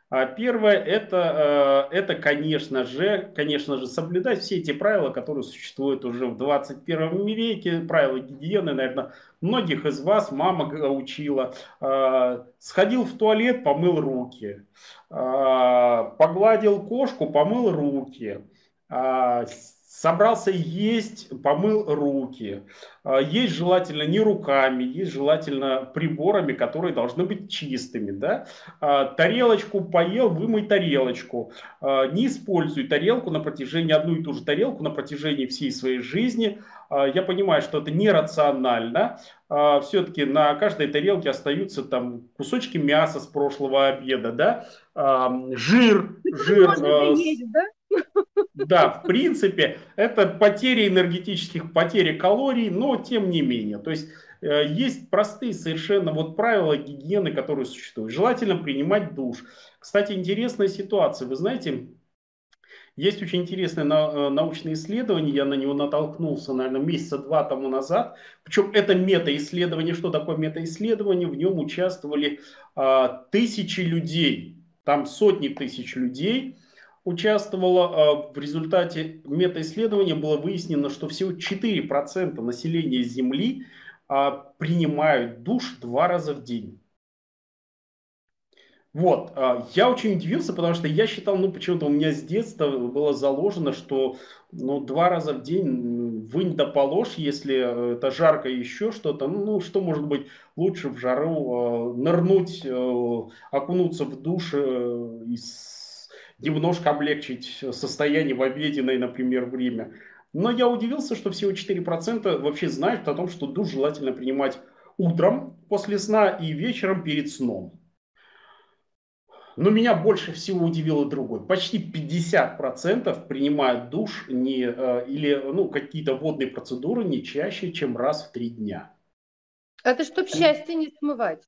А первое это, это, конечно же, конечно же, соблюдать все эти правила, которые существуют уже в 21 веке, правила гигиены, наверное, многих из вас мама учила. Сходил в туалет, помыл руки. Погладил кошку, помыл руки собрался есть, помыл руки. А, есть желательно не руками, есть желательно приборами, которые должны быть чистыми. Да? А, тарелочку поел, вымой тарелочку. Не используй тарелку на протяжении, одну и ту же тарелку на протяжении всей своей жизни. Я понимаю, что это нерационально. Все-таки на каждой тарелке остаются там кусочки мяса с прошлого обеда, да? жир, жир. Есть, да? Да, в принципе, это потери энергетических, потери калорий, но тем не менее. То есть э, есть простые совершенно вот правила гигиены, которые существуют. Желательно принимать душ. Кстати, интересная ситуация. Вы знаете, есть очень интересное э, научное исследование, я на него натолкнулся, наверное, месяца два тому назад. Причем это метаисследование. Что такое метаисследование? В нем участвовали а, тысячи людей, там сотни тысяч людей участвовало. А, в результате метаисследования было выяснено, что всего 4% населения Земли а, принимают душ два раза в день. Вот, а, я очень удивился, потому что я считал, ну почему-то у меня с детства было заложено, что ну, два раза в день вынь да положь, если э, это жарко еще что-то, ну что может быть лучше в жару, нырнуть, э, окунуться в душ э, из немножко облегчить состояние в обеденное, например, время. Но я удивился, что всего 4% вообще знают о том, что душ желательно принимать утром после сна и вечером перед сном. Но меня больше всего удивило другое. Почти 50% принимают душ не, э, или ну, какие-то водные процедуры не чаще, чем раз в три дня. Это чтобы счастье не смывать.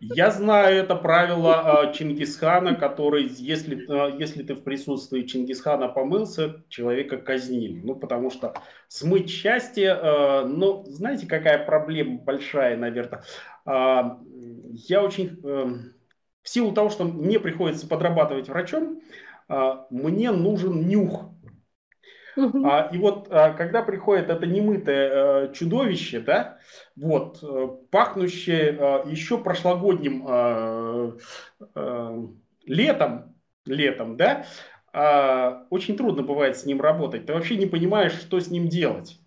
Я знаю это правило э, Чингисхана, который, если, э, если ты в присутствии Чингисхана помылся, человека казнили. Ну, потому что смыть счастье, э, ну, знаете, какая проблема большая, наверное. Э, я очень, в силу того, что мне приходится подрабатывать врачом, мне нужен нюх. А, и вот а, когда приходит это немытое а, чудовище, да, вот, а, пахнущее а, еще прошлогодним а, летом, летом, да, а, очень трудно бывает с ним работать. Ты вообще не понимаешь, что с ним делать.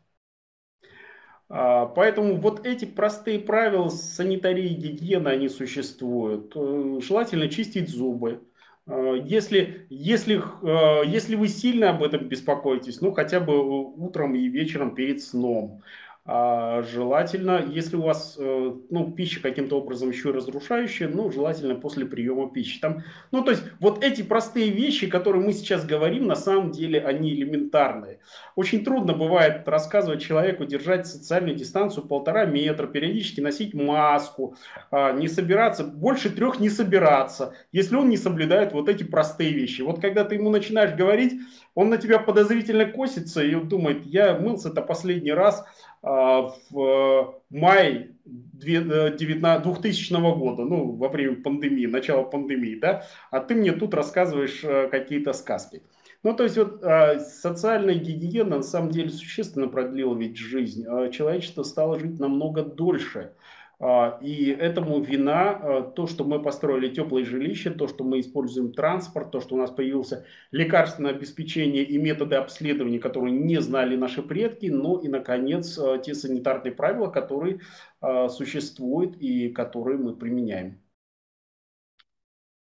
А, поэтому вот эти простые правила санитарии, гигиены, они существуют. Э, желательно чистить зубы Э, если, если, э, если вы сильно об этом беспокоитесь, ну хотя бы утром и вечером перед сном. А желательно, если у вас э, ну, пища каким-то образом еще и разрушающая, ну, желательно после приема пищи. Там, ну, то есть, вот эти простые вещи, которые мы сейчас говорим, на самом деле они элементарные. Очень трудно бывает рассказывать человеку держать социальную дистанцию полтора метра, периодически носить маску, а, не собираться, больше трех не собираться, если он не соблюдает вот эти простые вещи. Вот когда ты ему начинаешь говорить, он на тебя подозрительно косится и думает, я мылся это последний раз а, в мае 2000 э, года, ну, во время пандемии, начала пандемии, да, а ты мне тут рассказываешь э, какие-то сказки. Ну, то есть вот а, социальная гигиена на самом деле существенно продлила ведь жизнь. А человечество стало жить намного дольше. А, и этому вина а, то, что мы построили теплые жилища, то, что мы используем транспорт, то, что у нас появился лекарственное обеспечение и методы обследования, которые не знали наши предки, ну и, наконец, а, те санитарные правила, которые существуют и которые мы применяем.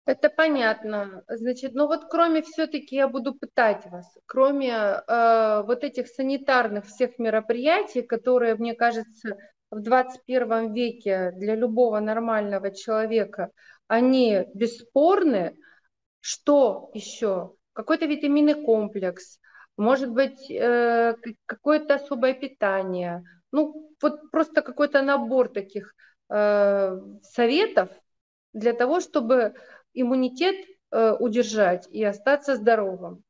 Это понятно. Значит, ну вот кроме все-таки, я буду пытать вас, кроме э, вот этих санитарных всех мероприятий, которые, мне кажется, в 21 веке для любого нормального человека, они бесспорны, что еще? Какой-то витаминный комплекс, может быть, э, какое-то особое питание. Ну, вот просто какой-то набор таких э, советов для того, чтобы иммунитет э, удержать и остаться здоровым.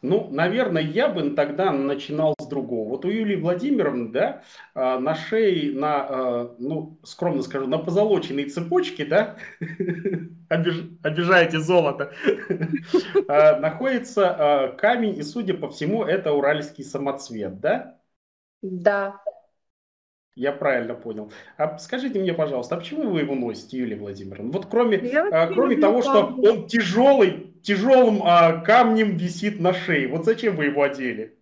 Ну, наверное, я бы тогда начинал другого. Вот у Юлии Владимировны, да, а, на шее, на, а, ну, скромно скажу, на позолоченной цепочке, да, обижаете золото, а, находится камень, и, судя по всему, это уральский самоцвет, да? Да. Я правильно понял. А скажите мне, пожалуйста, а почему вы его носите, Юлия Владимировна? Вот кроме, кроме того, что он тяжелый, тяжелым а, камнем висит на шее. Вот зачем вы его одели?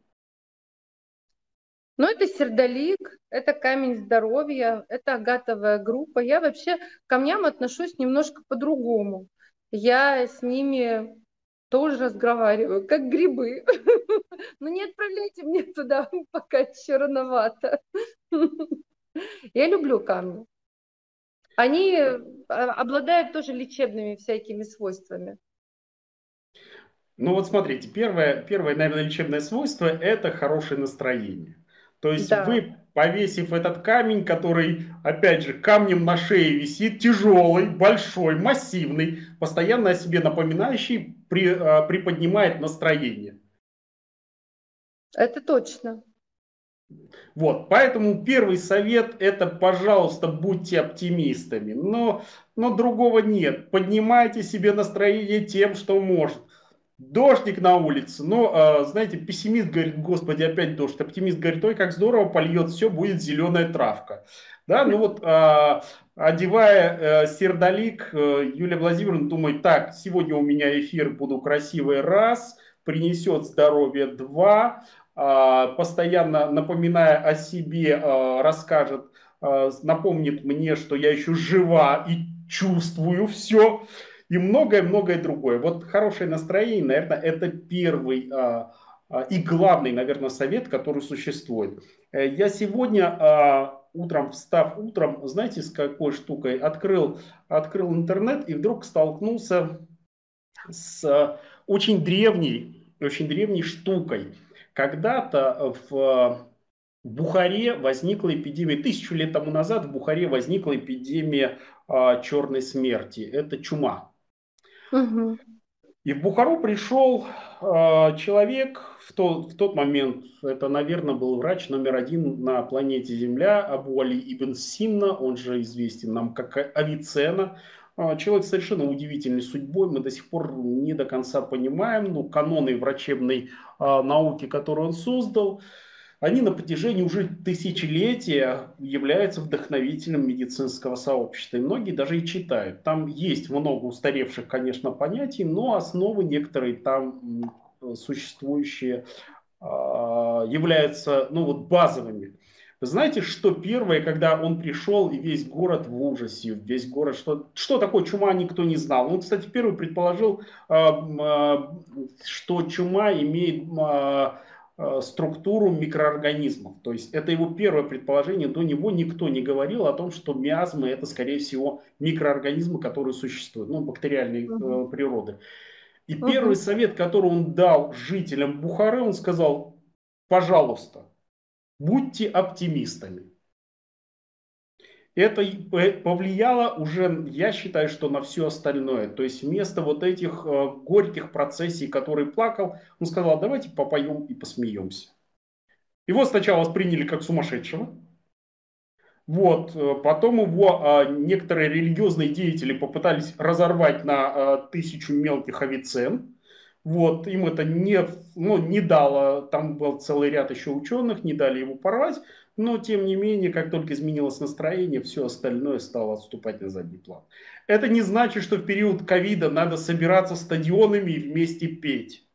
Ну, это сердолик, это камень здоровья, это агатовая группа. Я вообще к камням отношусь немножко по-другому. Я с ними тоже разговариваю, как грибы. Но не отправляйте мне туда, пока еще рановато. Я люблю камни. Они а, обладают тоже лечебными всякими свойствами. Ну вот смотрите, первое, первое, наверное, лечебное свойство – это хорошее настроение. То есть да. вы, повесив этот камень, который, опять же, камнем на шее висит, тяжелый, большой, массивный, постоянно о себе напоминающий, при, а, приподнимает настроение. Это точно. Вот, поэтому первый совет это, пожалуйста, будьте оптимистами. Но, но другого нет. Поднимайте себе настроение тем, что может. Дождик на улице. Но, э, знаете, пессимист говорит, господи, опять дождь. Оптимист говорит, ой, как здорово, польет все, будет зеленая травка. Да, ну вот, э, одевая э, сердолик, э, Юлия Владимировна думает, так, сегодня у меня эфир, буду красивый, раз, принесет здоровье, два, э, постоянно напоминая о себе, расскажет, напомнит мне, что я еще жива и чувствую все и многое-многое другое. Вот хорошее настроение, наверное, это первый а, а, и главный, наверное, совет, который существует. Э, я сегодня а, утром, встав утром, знаете, с какой штукой, открыл, открыл интернет и вдруг столкнулся с очень древней, очень древней штукой. Когда-то в Бухаре возникла эпидемия, тысячу лет тому назад в Бухаре возникла эпидемия черной смерти. Это чума. Угу. И в Бухару пришел э, человек, в, то, в тот момент, это, наверное, был врач номер один на планете Земля, Абу Али Ибн Синна, он же известен нам как Авицена. Э, человек совершенно удивительной судьбой, мы до сих пор не до конца понимаем, ну, каноны врачебной э, науки, которые он создал, они на протяжении уже тысячелетия являются вдохновителем медицинского сообщества. И многие даже и читают. Там есть много устаревших, конечно, понятий, но основы некоторые там существующие а, являются ну, вот базовыми. Вы знаете, что первое, когда он пришел, и весь город в ужасе, весь город, что, что такое чума, никто не знал. Он, кстати, первый предположил, а, а, что чума имеет структуру микроорганизмов. То есть это его первое предположение. До него никто не говорил о том, что миазмы это, скорее всего, микроорганизмы, которые существуют, ну, бактериальной угу. природы. И угу. первый совет, который он дал жителям Бухары, он сказал, пожалуйста, будьте оптимистами это повлияло уже, я считаю, что на все остальное. То есть вместо вот этих э, горьких процессий, который плакал, он сказал, давайте попоем и посмеемся. Его сначала восприняли как сумасшедшего. Вот, э, потом его а, некоторые религиозные деятели попытались разорвать на а, тысячу мелких авицен. Вот, им это не, ну, не дало, там был целый ряд еще ученых, не дали его порвать. Но, тем не менее, как только изменилось настроение, все остальное стало отступать на задний план. Это не значит, что в период ковида надо собираться стадионами и вместе петь.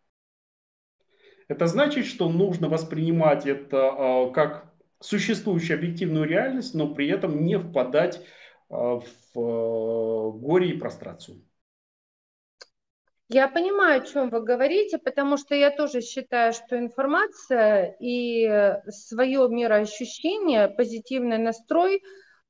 Это значит, что нужно воспринимать это э, как существующую объективную реальность, но при этом не впадать э, в э, горе и прострацию. Я понимаю, о чем вы говорите, потому что я тоже считаю, что информация и свое мироощущение, позитивный настрой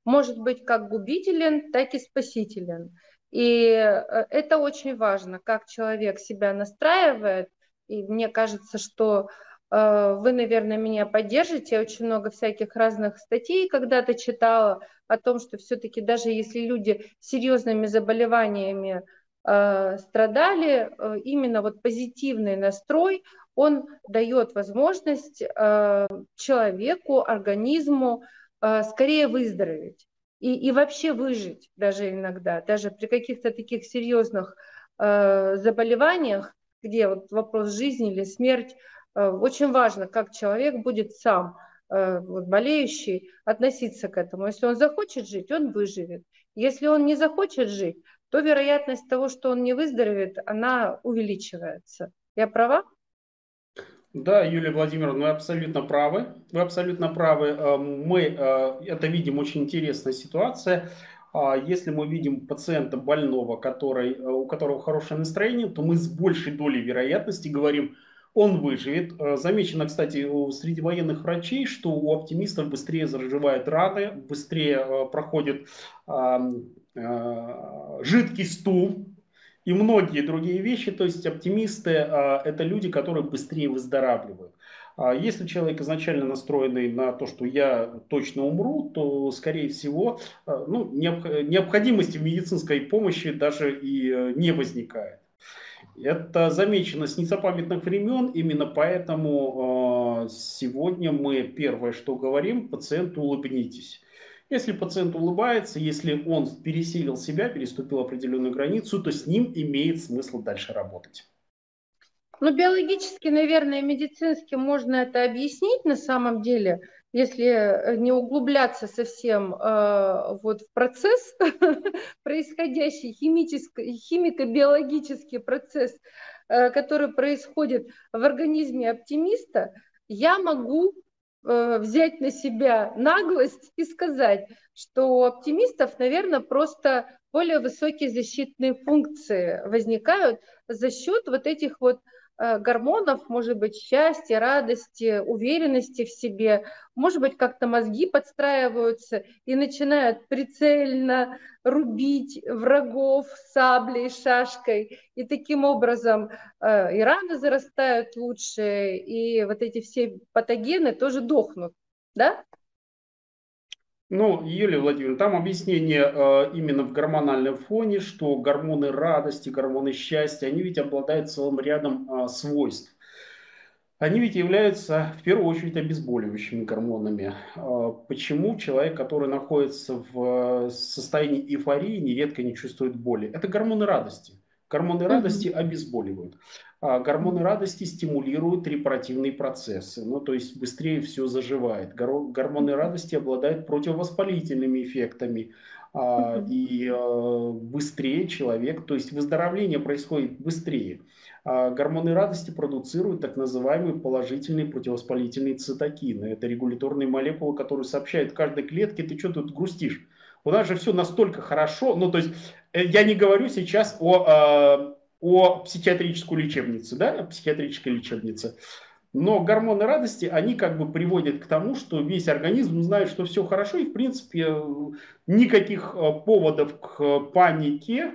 может быть как губителен, так и спасителен. И э, это очень важно, как человек себя настраивает. И мне кажется, что э, вы, наверное, меня поддержите. Я очень много всяких разных статей когда-то читала о том, что все-таки даже если люди с серьезными заболеваниями э, страдали, именно вот позитивный настрой, он дает возможность человеку, организму скорее выздороветь и, и вообще выжить даже иногда, даже при каких-то таких серьезных э, заболеваниях, где вот вопрос жизни или смерть, э, очень важно, как человек будет сам, э, вот, болеющий, относиться к этому. Если он захочет жить, он выживет. Если он не захочет жить, то вероятность того, что он не выздоровеет, она увеличивается. Я права? Да, Юлия Владимировна, вы абсолютно правы. Вы абсолютно правы. Э, мы э, это видим очень интересная ситуация. А если мы видим пациента больного, который, э, у которого хорошее настроение, то мы с большей долей вероятности говорим, он выживет. Замечено, кстати, среди военных врачей, что у оптимистов быстрее заживают раны, быстрее проходит жидкий стул, и многие другие вещи. То есть оптимисты а, это люди, которые быстрее выздоравливают. А если человек изначально настроенный на то, что я точно умру, то, скорее всего, а, ну, необходимости в медицинской помощи даже и э, не возникает. Это замечено с незапамятных времен, именно поэтому сегодня мы первое, что говорим, пациенту улыбнитесь. Если пациент улыбается, если он пересилил себя, переступил определенную границу, то с ним имеет смысл дальше работать. Ну, биологически, наверное, медицински можно это объяснить на самом деле, если э, не углубляться совсем э, вот в процесс, происходящий химико-биологический процесс, э, который происходит в организме оптимиста, я могу взять на себя наглость и сказать, что у оптимистов, наверное, просто более высокие защитные функции возникают за счет вот этих вот Э, гормонов, может быть, счастья, радости, уверенности в себе, может быть, как-то мозги подстраиваются и начинают прицельно рубить врагов саблей, шашкой, и таким образом э, и раны зарастают лучше, и вот эти все патогены тоже дохнут, да? Ну, Юлия Владимировна, там объяснение э, именно в гормональном фоне, что гормоны радости, гормоны счастья, они ведь обладают целым рядом э, свойств. Они ведь являются в первую очередь обезболивающими гормонами. Э, почему человек, который находится в состоянии эйфории, нередко не чувствует боли? Это гормоны радости. Гормоны радости обезболивают. А гормоны радости стимулируют репаративные процессы, ну то есть быстрее все заживает. Гормоны радости обладают противовоспалительными эффектами, а, и а, быстрее человек, то есть выздоровление происходит быстрее. Гормоны радости продуцируют так называемые положительные противовоспалительные цитокины. Это регуляторные молекулы, которые сообщают каждой клетке, ты что тут грустишь? У нас же все настолько хорошо, ну то есть я не говорю сейчас о о психиатрическую лечебницу, да, психиатрической лечебнице. Но гормоны радости, они как бы приводят к тому, что весь организм знает, что все хорошо, и в принципе никаких э, поводов к панике,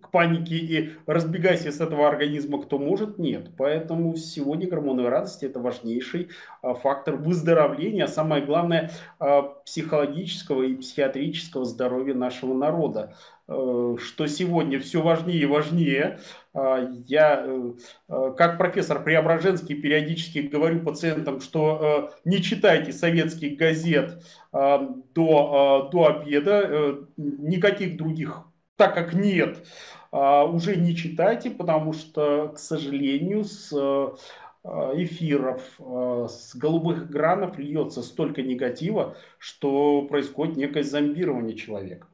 к панике и разбегайся с этого организма, кто может, нет. Поэтому сегодня гормоны радости это важнейший э, фактор выздоровления, а самое главное э, психологического и психиатрического здоровья нашего народа. Э, что сегодня все важнее и важнее. А, я, э, э, как профессор Преображенский, периодически говорю пациентам, что не читайте советских газет до, до обеда, никаких других, так как нет, уже не читайте, потому что, к сожалению, с эфиров, с голубых экранов льется столько негатива, что происходит некое зомбирование человека.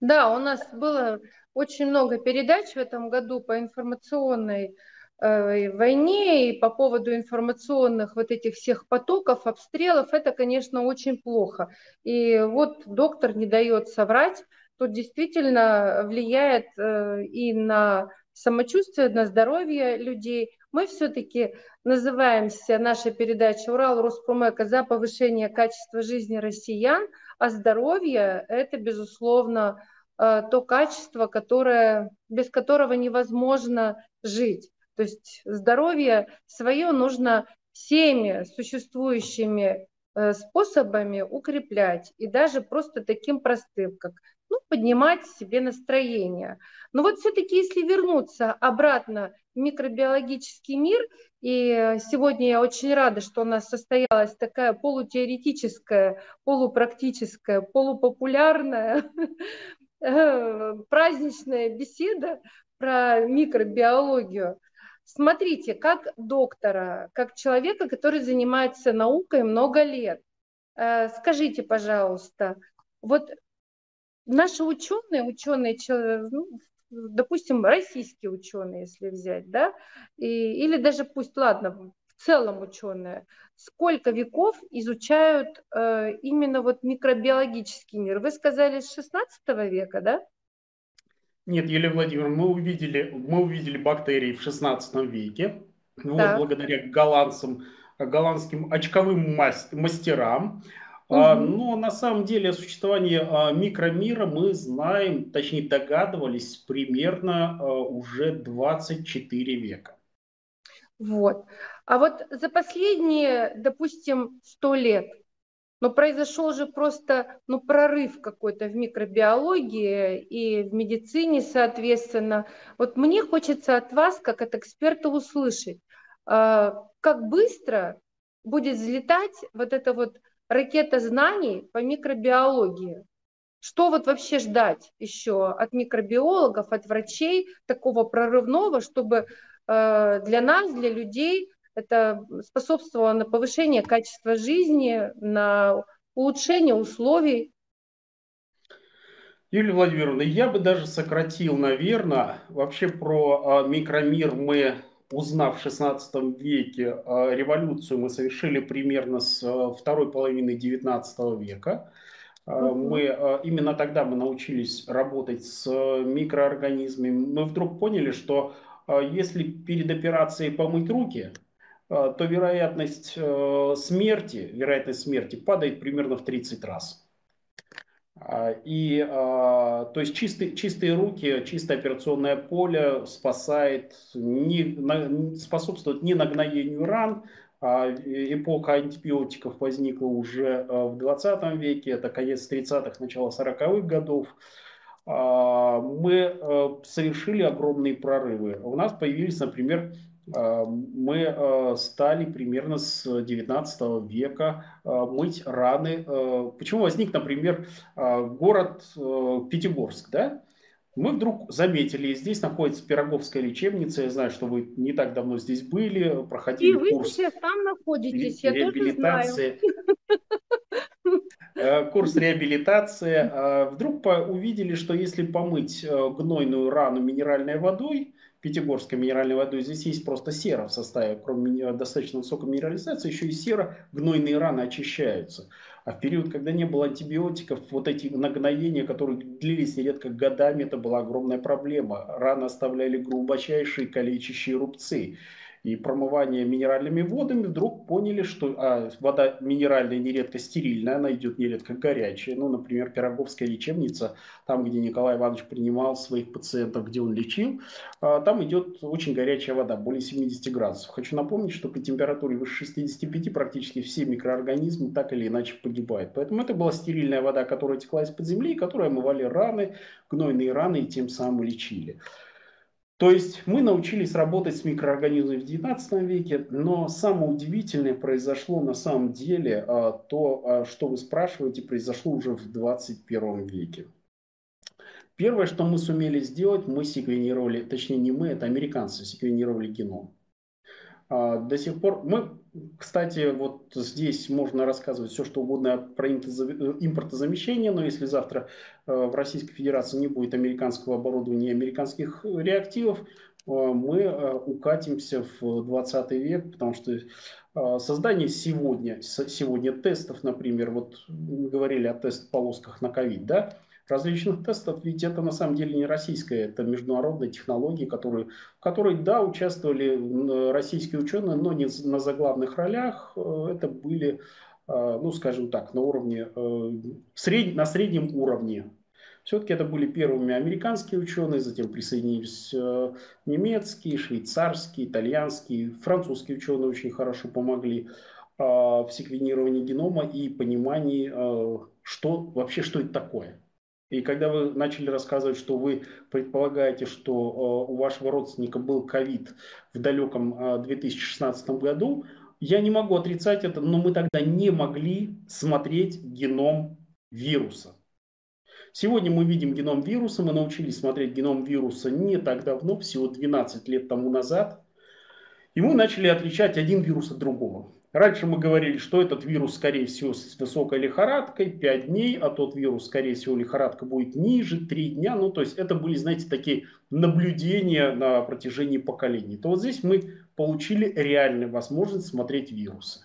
Да, у нас было очень много передач в этом году по информационной э, войне и по поводу информационных вот этих всех потоков, обстрелов. Это, конечно, очень плохо. И вот доктор не дает соврать. Тут действительно влияет э, и на самочувствие, на здоровье людей. Мы все-таки называемся, наша передача «Урал Роспромека» за повышение качества жизни россиян, а здоровье – это, безусловно, э, то качество, которое, без которого невозможно жить. То есть здоровье свое нужно всеми существующими э, способами укреплять и даже просто таким простым, как ну, поднимать себе настроение. Но вот все-таки, если вернуться обратно в микробиологический мир, и сегодня я очень рада, что у нас состоялась такая полутеоретическая, полупрактическая, полупопулярная э, праздничная беседа про микробиологию. Смотрите, как доктора, как человека, который занимается наукой много лет, э, скажите, пожалуйста, вот наши ученые, ученые, ну, допустим, российские ученые, если взять, да, и, или даже пусть, ладно, в целом ученые, сколько веков изучают э, именно вот микробиологический мир? Вы сказали с 16 века, да? Нет, Елена Владимировна, мы увидели, мы увидели бактерии в 16 веке, вот благодаря голландцам, голландским очковым мастерам. А, но на самом деле о существовании а, микромира мы знаем, точнее догадывались примерно а, уже 24 века. Вот. А вот за последние, допустим, 100 лет, но ну, произошел же просто ну, прорыв какой-то в микробиологии и в медицине, соответственно. Вот мне хочется от вас, как от эксперта, услышать, как быстро будет взлетать вот это вот ракета знаний по микробиологии. Что вот вообще ждать еще от микробиологов, от врачей такого прорывного, чтобы э, для нас, для людей это способствовало на повышение качества жизни, на улучшение условий Юлия Владимировна, я бы даже сократил, наверное, вообще про а, микромир мы узнав в XVI веке э, революцию, мы совершили примерно с э, второй половины XIX века. Угу. Мы, именно тогда мы научились работать с микроорганизмами. Мы вдруг поняли, что если перед операцией помыть руки, то вероятность смерти, вероятность смерти падает примерно в 30 раз. А, и, а, то есть чистые, чистые руки, чистое операционное поле спасает, не, способствует не нагноению ран. А, эпоха антибиотиков возникла уже в 20 веке, это конец 30-х, начало 40-х годов. Мы совершили огромные прорывы. У нас появились, например, мы а, стали примерно с 19 века а, мыть раны. Почему возник, например, город Пятигорск, да? Мы вдруг заметили, здесь находится Пироговская лечебница, я знаю, что вы не так давно здесь были, проходили И вы курс сейчас там находитесь, я реабилитации. Курс реабилитации. Вдруг увидели, что если помыть гнойную рану минеральной водой, Пятигорской минеральной водой. Здесь есть просто сера в составе, кроме достаточно высокой минерализации, еще и сера, гнойные раны очищаются. А в период, когда не было антибиотиков, вот эти нагноения, которые длились нередко годами, это была огромная проблема. Раны оставляли глубочайшие калечащие рубцы и промывание минеральными водами, вдруг поняли, что а, вода минеральная нередко стерильная, она идет нередко горячая. Ну, например, Пироговская лечебница, там, где Николай Иванович принимал своих пациентов, где он лечил, а, там идет очень горячая вода, более 70 градусов. Хочу напомнить, что при температуре выше 65 практически все микроорганизмы так или иначе погибают. Поэтому это была стерильная вода, которая текла из-под земли, которая омывали раны, гнойные раны и тем самым лечили. То есть мы научились работать с микроорганизмами в 19 веке, но самое удивительное произошло на самом деле а, то, а, что вы спрашиваете, произошло уже в 21 веке. Первое, что мы сумели сделать, мы секвенировали, точнее не мы, это американцы секвенировали геном. А, до сих пор мы, кстати, вот здесь можно рассказывать все, что угодно про импортозамещение, но если завтра э, в Российской Федерации не будет американского оборудования и американских реактивов, э, мы э, укатимся в 20 век, потому что создание сегодня, сегодня тестов, например, вот говорили о тест-полосках на ковид, да, различных тестов, ведь это на самом деле не российская, это международная технология, которые, в которой, да, участвовали российские ученые, но не на заглавных ролях. Э, это были, э, ну, скажем так, на уровне, э, сред, на среднем уровне. Все-таки это были первыми американские ученые, затем присоединились немецкие, швейцарские, итальянские, французские ученые очень хорошо помогли в секвенировании генома и понимании, что вообще, что это такое. И когда вы начали рассказывать, что вы предполагаете, что э, у вашего родственника был ковид в далеком 2016 э, году, я не могу отрицать это, но мы тогда не могли смотреть геном вируса. Сегодня мы видим геном вируса, мы научились смотреть геном вируса не так давно, всего 12 лет тому назад. И мы начали отличать один вирус от другого. Раньше мы говорили, что этот вирус, скорее всего, с высокой лихорадкой 5 дней, а тот вирус, скорее всего, лихорадка будет ниже 3 дня. Ну, то есть это были, знаете, такие наблюдения на протяжении поколений. То вот здесь мы получили реальную возможность смотреть вирусы.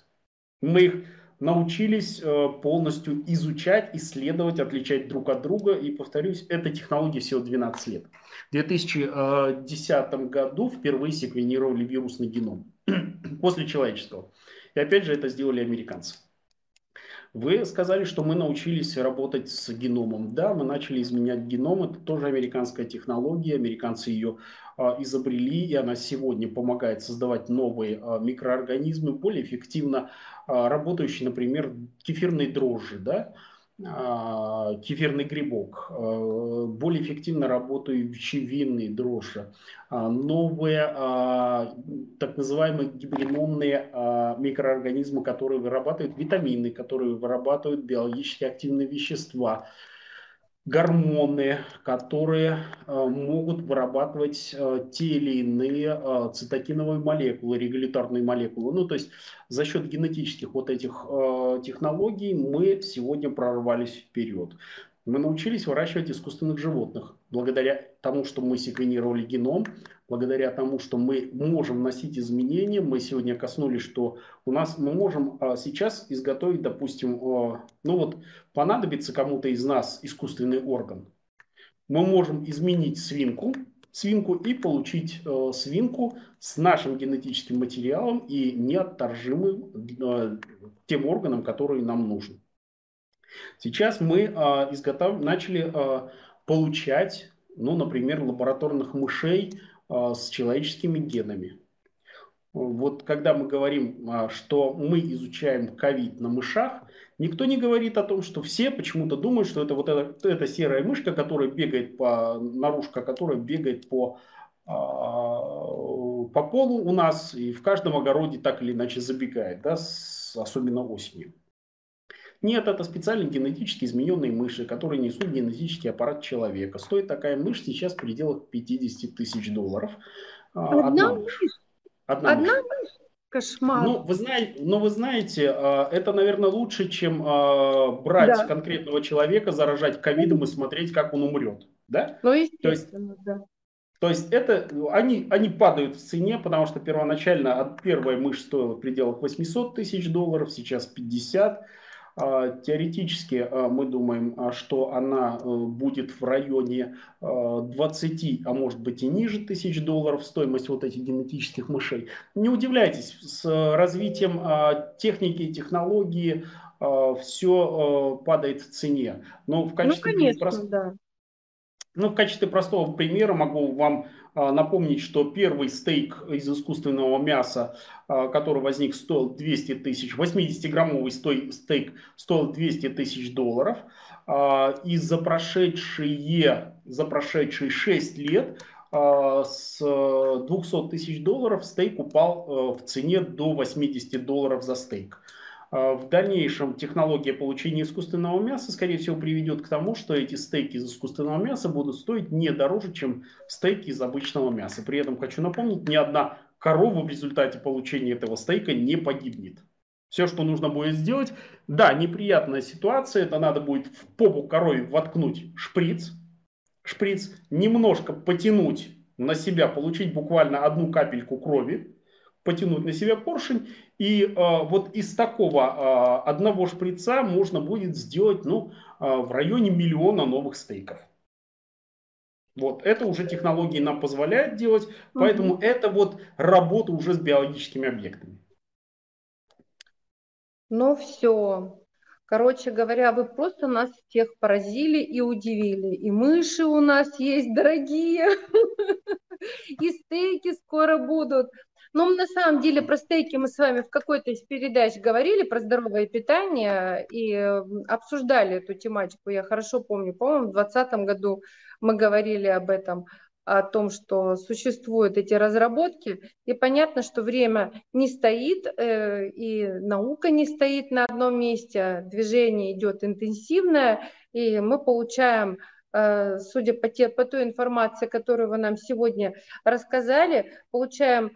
Мы их научились э, полностью изучать, исследовать, отличать друг от друга. И, повторюсь, эта технология всего 12 лет. В 2010 году впервые секвенировали вирусный геном после человеческого. И опять же это сделали американцы. Вы сказали, что мы научились работать с геномом. Да, мы начали изменять геном. Это тоже американская технология. Американцы ее а, изобрели, и она сегодня помогает создавать новые а, микроорганизмы, более эффективно а, работающие, например, кефирные дрожжи. Да? А, кефирный грибок, а, более эффективно работающие винные дрожжи, а, новые так называемые гибриномные микроорганизмы, которые вырабатывают витамины, которые вырабатывают биологически активные вещества, гормоны, которые э, могут вырабатывать э, те или иные э, цитокиновые молекулы, регуляторные молекулы. Ну, то есть за счет генетических вот этих технологий мы сегодня прорвались вперед. Мы научились выращивать искусственных животных благодаря тому, что мы секвенировали геном, благодаря тому, что мы можем вносить изменения. Мы сегодня коснулись, что у нас мы можем а, сейчас изготовить, допустим, а, ну вот понадобится кому-то из нас искусственный орган. Мы можем изменить свинку, свинку и получить э, свинку с нашим генетическим материалом и неотторжимым тем органом, который нам нужен. Сейчас мы э, изготов... начали получать, ну, например, лабораторных мышей с человеческими генами. Вот когда мы говорим, э, что мы изучаем ковид на мышах, никто не говорит о том, что все почему-то думают, что это вот эта, эта серая мышка, которая бегает по, наружка, которая бегает по по полу у нас и в каждом огороде так или иначе забегает, да, с, особенно осенью. Нет, это специально генетически измененные мыши, которые несут генетический аппарат человека. Стоит такая мышь сейчас в пределах 50 тысяч долларов. А, одна, Одна мышь? Одна, Одна мышь. мышь? Кошмар. Ну, вы знаете, но вы знаете, а, это, наверное, лучше, чем а, брать да. конкретного человека, заражать ковидом и смотреть, как он умрет. Да? Ну, естественно, То есть, да. То есть это, они, они падают в цене, потому что первоначально первая мышь стоила в пределах 800 тысяч долларов, сейчас 50. А, теоретически а, мы думаем, а, что она э, будет в районе 20, а может быть и ниже тысяч долларов стоимость вот этих генетических мышей. Не удивляйтесь, с развитием техники и технологии все падает в цене. Но в ну, качестве ну, конечно, прост... да. Ну, в качестве простого примера могу вам напомнить, что первый стейк из искусственного мяса, а, который возник, стоил 200 тысяч, 80-граммовый стейк стоил 200 тысяч долларов. А, и за прошедшие, за прошедшие 6 лет с 200 тысяч долларов стейк упал в цене до 80 долларов за стейк. А, в дальнейшем технология получения искусственного мяса, скорее всего, приведет к тому, что эти стейки из искусственного мяса будут стоить не дороже, чем стейки из обычного мяса. При этом хочу напомнить, ни одна корова в результате получения этого стейка не погибнет. Все, что нужно будет сделать, да, неприятная ситуация, это надо будет в попу корове воткнуть шприц, шприц немножко потянуть на себя, получить буквально одну капельку крови, потянуть на себя поршень, и э, вот из такого э, одного шприца можно будет сделать ну, э, в районе миллиона новых стейков. Вот, это уже технологии нам позволяют делать, поэтому угу. это вот работа уже с биологическими объектами. Ну все. Короче говоря, вы просто нас всех поразили и удивили. И мыши у нас есть дорогие, и стейки скоро будут. Но на самом деле про стейки мы с вами в какой-то из передач говорили про здоровое питание и обсуждали эту тематику. Я хорошо помню, по-моему, в 2020 году мы говорили об этом о том, что существуют эти разработки, и понятно, что время не стоит, э, и наука не стоит на одном месте, движение идет интенсивное, и мы получаем э, судя по, те, по той информации, которую вы нам сегодня рассказали, получаем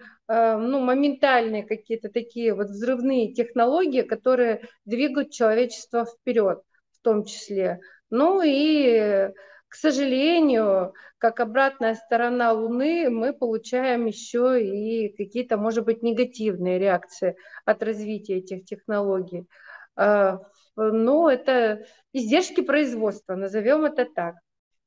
ну, моментальные какие-то такие вот взрывные технологии, которые двигают человечество вперед в том числе. Ну и к сожалению, как обратная сторона Луны, мы получаем еще и какие-то, может быть, негативные реакции от развития этих технологий. А, но это издержки производства, назовем это так.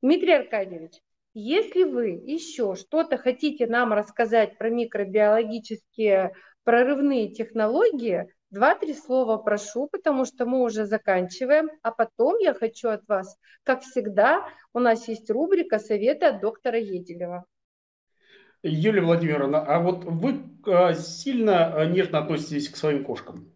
Дмитрий Аркадьевич, если вы еще что-то хотите нам рассказать про микробиологические прорывные технологии, Два-три слова прошу, потому что мы уже заканчиваем. А потом я хочу от вас, как всегда, у нас есть рубрика «Советы от доктора Еделева». Юлия Владимировна, а вот вы а, сильно а, нежно относитесь к своим кошкам?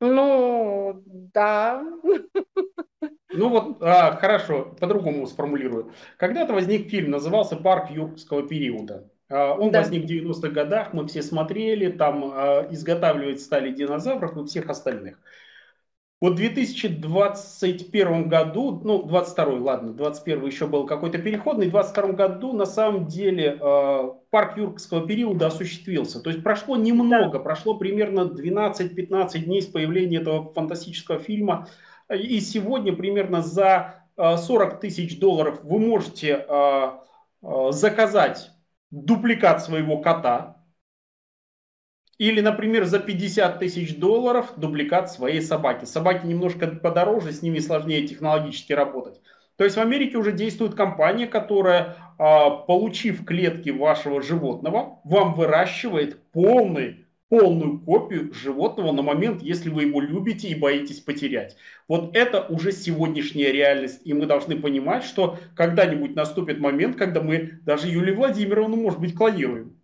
Ну, да. Ну вот, а, хорошо, по-другому сформулирую. Когда-то возник фильм, назывался «Парк юрского периода». А, он да. возник в 90-х годах, мы все смотрели, там э, изготавливать стали динозавров и всех остальных. Вот в 2021 году, ну, 22 ладно, 21 еще был какой-то переходный, в 22 году на самом деле э, парк юркского периода осуществился. То есть прошло немного, прошло примерно 12-15 дней с появления этого фантастического фильма. И сегодня примерно за э, 40 тысяч долларов вы можете э, э, заказать дубликат своего кота. Или, например, за 50 тысяч долларов дубликат своей собаки. Собаки немножко подороже, с ними сложнее технологически работать. То есть в Америке уже действует компания, которая, получив клетки вашего животного, вам выращивает полный полную копию животного на момент, если вы его любите и боитесь потерять. Вот это уже сегодняшняя реальность. И мы должны понимать, что когда-нибудь наступит момент, когда мы даже Юлию Владимировну, может быть, клонируем.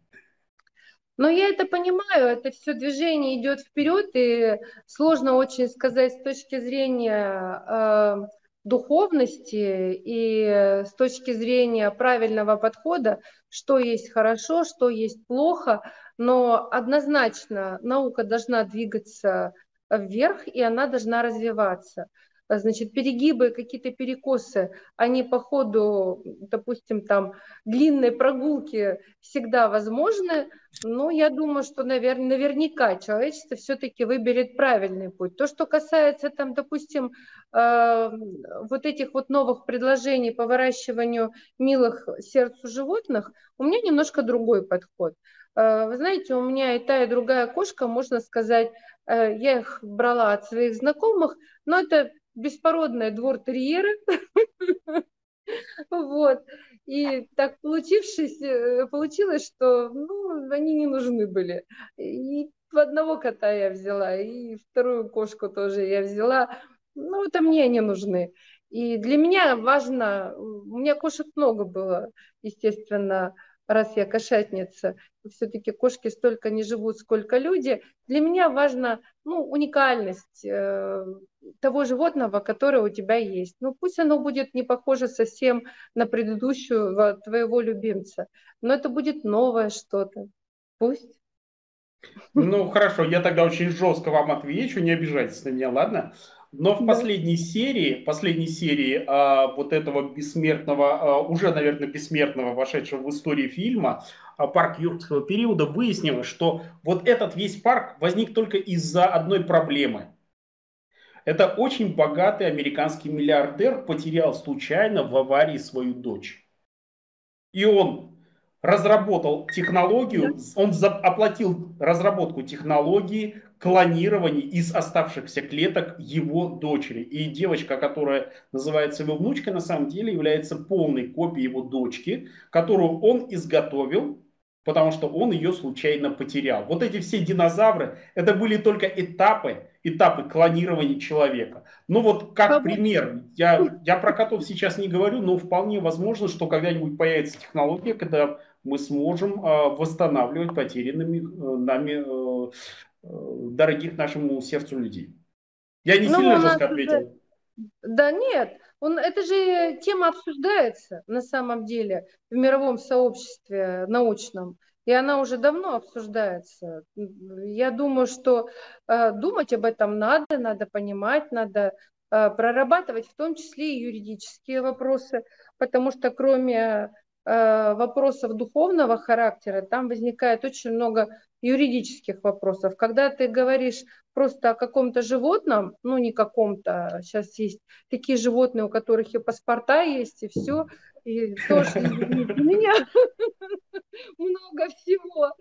Но я это понимаю, это все движение идет вперед, и сложно очень сказать с точки зрения э, духовности и с точки зрения правильного подхода, что есть хорошо, что есть плохо но однозначно наука должна двигаться вверх, и она должна развиваться. Значит, перегибы, какие-то перекосы, они по ходу, допустим, там длинной прогулки всегда возможны, но я думаю, что, наверное, наверняка человечество все-таки выберет правильный путь. То, что касается, там, допустим, э, вот этих вот новых предложений по выращиванию милых сердцу животных, у меня немножко другой подход. Э, вы знаете, у меня и та, и другая кошка, можно сказать, э, я их брала от своих знакомых, но это беспородные двор-терьеры. Вот. И так получившись, э, получилось, что ну, они не нужны были. И одного кота я взяла, и вторую кошку тоже я взяла. Ну, это мне они нужны. И для меня важно, у меня кошек много было, естественно, раз я кошатница, все-таки кошки столько не живут, сколько люди. Для меня важна ну, уникальность э, того животного, которое у тебя есть. Ну, пусть оно будет не похоже совсем на предыдущую твоего любимца, но это будет новое что-то. Пусть. Ну, хорошо, я тогда очень жестко вам отвечу, не обижайтесь на меня, ладно? Но в последней серии, последней серии а, вот этого бессмертного, а, уже, наверное, бессмертного, вошедшего в историю фильма, а, парк юрского периода, выяснилось, что вот этот весь парк возник только из-за одной проблемы. Это очень богатый американский миллиардер потерял случайно в аварии свою дочь. И он разработал технологию, он оплатил разработку технологии клонирования из оставшихся клеток его дочери. И девочка, которая называется его внучкой, на самом деле является полной копией его дочки, которую он изготовил потому что он ее случайно потерял. Вот эти все динозавры, это были только этапы, этапы клонирования человека. Ну вот как пример, я, я про котов сейчас не говорю, но вполне возможно, что когда-нибудь появится технология, когда мы сможем э, восстанавливать потерянными э, нами э, э, дорогих нашему сердцу людей. Я не ну, сильно жестко ответил. Да нет, он, это же тема обсуждается на самом деле в мировом сообществе научном, и она уже давно обсуждается. Я думаю, что э, думать об этом надо, надо понимать, надо э, прорабатывать в том числе и юридические вопросы, потому что кроме э, вопросов духовного характера, там возникает очень много юридических вопросов. Когда ты говоришь просто о каком-то животном, ну не каком-то, сейчас есть такие животные, у которых и паспорта есть, и все, и тоже у меня много всего.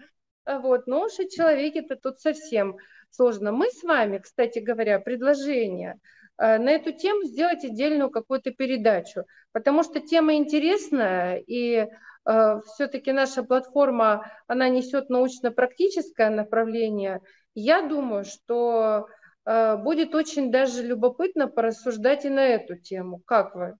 Вот. Но уж и человек это тут совсем сложно. Мы с вами, кстати говоря, предложение э, на эту тему сделать отдельную какую-то передачу, потому что тема интересная, и э, все-таки наша платформа, она несет научно-практическое направление, я думаю, что э, будет очень даже любопытно порассуждать и на эту тему. Как вы?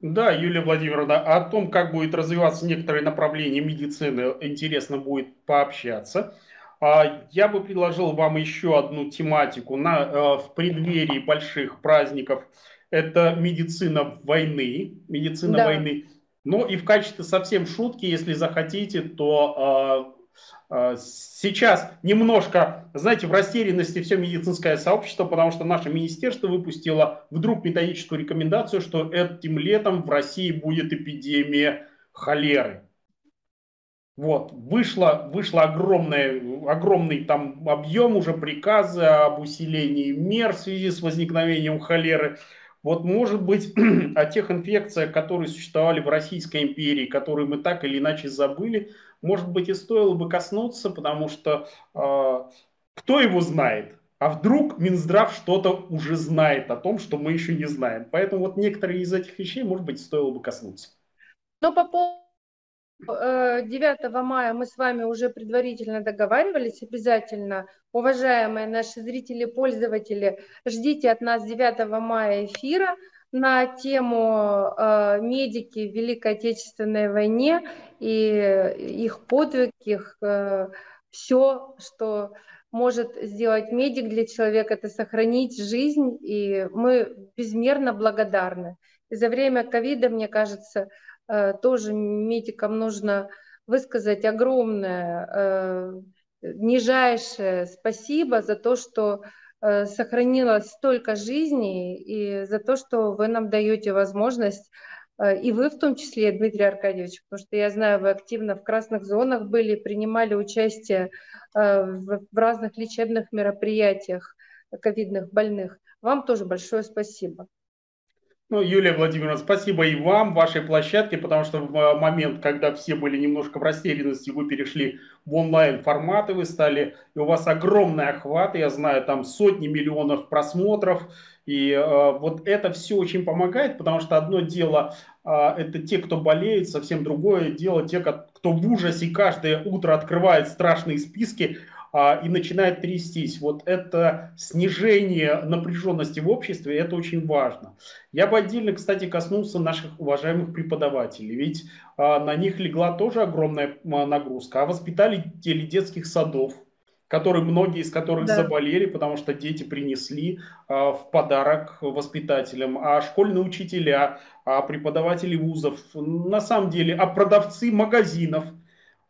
Да, Юлия Владимировна, о том, как будет развиваться некоторые направления медицины, интересно будет пообщаться. А, я бы предложил вам еще одну тематику на, э, в преддверии больших праздников. Это медицина войны. Медицина да. войны. Ну и в качестве совсем шутки, если захотите, то а, сейчас немножко, знаете, в растерянности все медицинское сообщество, потому что наше министерство выпустило вдруг методическую рекомендацию, что этим летом в России будет эпидемия холеры. Вот, вышло, вышло огромное, огромный там объем уже приказа об усилении мер в связи с возникновением холеры. Вот может быть о тех инфекциях, которые существовали в Российской империи, которые мы так или иначе забыли, может быть, и стоило бы коснуться, потому что э, кто его знает? А вдруг Минздрав что-то уже знает о том, что мы еще не знаем. Поэтому вот некоторые из этих вещей, может быть, стоило бы коснуться. Но по поводу 9 э, мая мы с вами уже предварительно договаривались, обязательно, уважаемые наши зрители, пользователи, ждите от нас 9 мая эфира на тему э, медики в Великой Отечественной войне и их подвиг, их э, все, что может сделать медик для человека, это сохранить жизнь, и мы безмерно благодарны. И за время ковида, мне кажется, э, тоже медикам нужно высказать огромное, э, нижайшее спасибо за то, что сохранилось столько жизней и за то, что вы нам даете возможность, э, и вы в том числе, Дмитрий Аркадьевич, потому что я знаю, вы активно в красных зонах были, принимали участие э, в разных лечебных мероприятиях ковидных больных. Вам тоже большое спасибо. Ну, Юлия Владимировна, спасибо и вам, вашей площадке, потому что в э, момент, когда все были немножко в растерянности, вы перешли в онлайн форматы, вы стали, и у вас огромный охват, я знаю, там сотни миллионов просмотров, и э, вот это все очень помогает, потому что одно дело э, это те, кто болеет, совсем другое дело те, кто в ужасе каждое утро открывает страшные списки, и начинает трястись. Вот это снижение напряженности в обществе, это очень важно. Я бы отдельно, кстати, коснулся наших уважаемых преподавателей, ведь а, на них легла тоже огромная нагрузка. А воспитатели детских садов, которые многие из которых да. заболели, потому что дети принесли а, в подарок воспитателям, а школьные учителя, а преподаватели вузов, на самом деле, а продавцы магазинов –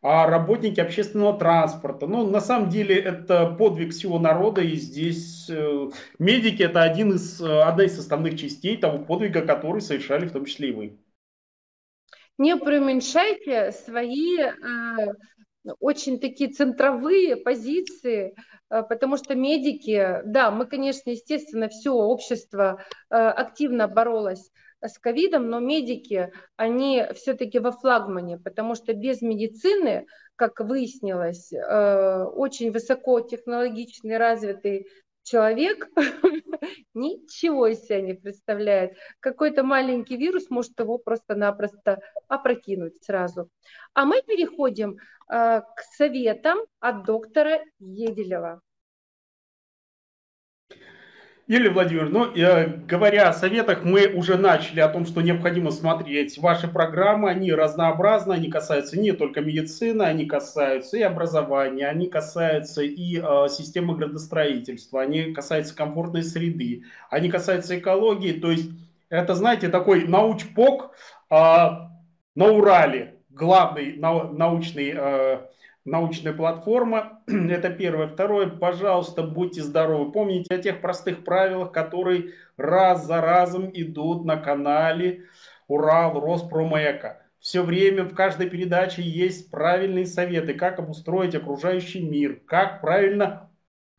а работники общественного транспорта. Ну, на самом деле, это подвиг всего народа, и здесь э, медики – это один из, э, одна из составных частей того подвига, который совершали в том числе и вы. Не преуменьшайте свои э, очень такие центровые позиции, э, потому что медики, да, мы, конечно, естественно, все общество э, активно боролось с ковидом, но медики, они все-таки во флагмане, потому что без медицины, как выяснилось, э, очень высокотехнологичный, развитый человек ничего из себя не представляет. Какой-то маленький вирус может его просто-напросто опрокинуть сразу. А мы переходим э, к советам от доктора Еделева. Юлия Владимировна, ну, э, говоря о советах, мы уже начали о том, что необходимо смотреть ваши программы. Они разнообразны, они касаются не только медицины, они касаются и образования, они касаются и э, системы градостроительства, они касаются комфортной среды, они касаются экологии. То есть это, знаете, такой научпок э, на Урале, главный нау научный э, научная платформа. Это первое. Второе, пожалуйста, будьте здоровы. Помните о тех простых правилах, которые раз за разом идут на канале Урал Роспромека. Все время в каждой передаче есть правильные советы, как обустроить окружающий мир, как правильно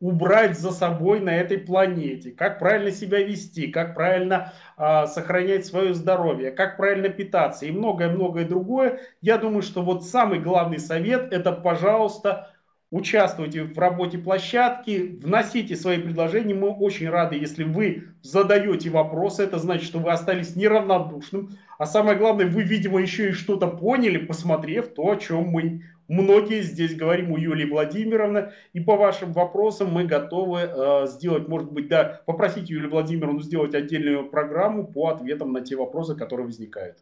убрать за собой на этой планете, как правильно себя вести, как правильно э, сохранять свое здоровье, как правильно питаться и многое-многое другое. Я думаю, что вот самый главный совет это, пожалуйста, участвуйте в работе площадки, вносите свои предложения. Мы очень рады, если вы задаете вопросы. Это значит, что вы остались неравнодушным. А самое главное, вы, видимо, еще и что-то поняли, посмотрев то, о чем мы многие здесь говорим у Юлии Владимировны. И по вашим вопросам мы готовы э, сделать, может быть, да, попросить Юлию Владимировну сделать отдельную программу по ответам на те вопросы, которые возникают.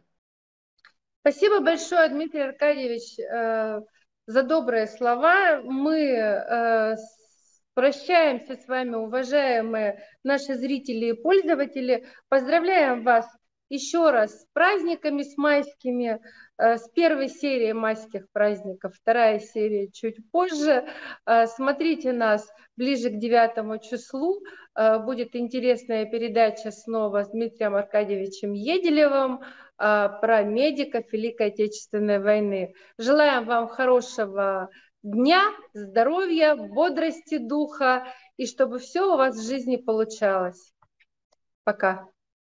Спасибо большое, Дмитрий Аркадьевич. Э, за добрые слова. Мы э, прощаемся с вами, уважаемые наши зрители и пользователи. Поздравляем вас еще раз с праздниками, с майскими, с первой серии майских праздников, вторая серия чуть позже. Э, смотрите нас ближе к 9 числу. Э, будет интересная передача снова с Дмитрием Аркадьевичем Еделевым про медиков Великой Отечественной войны. Желаем вам хорошего дня, здоровья, бодрости духа и чтобы все у вас в жизни получалось. Пока.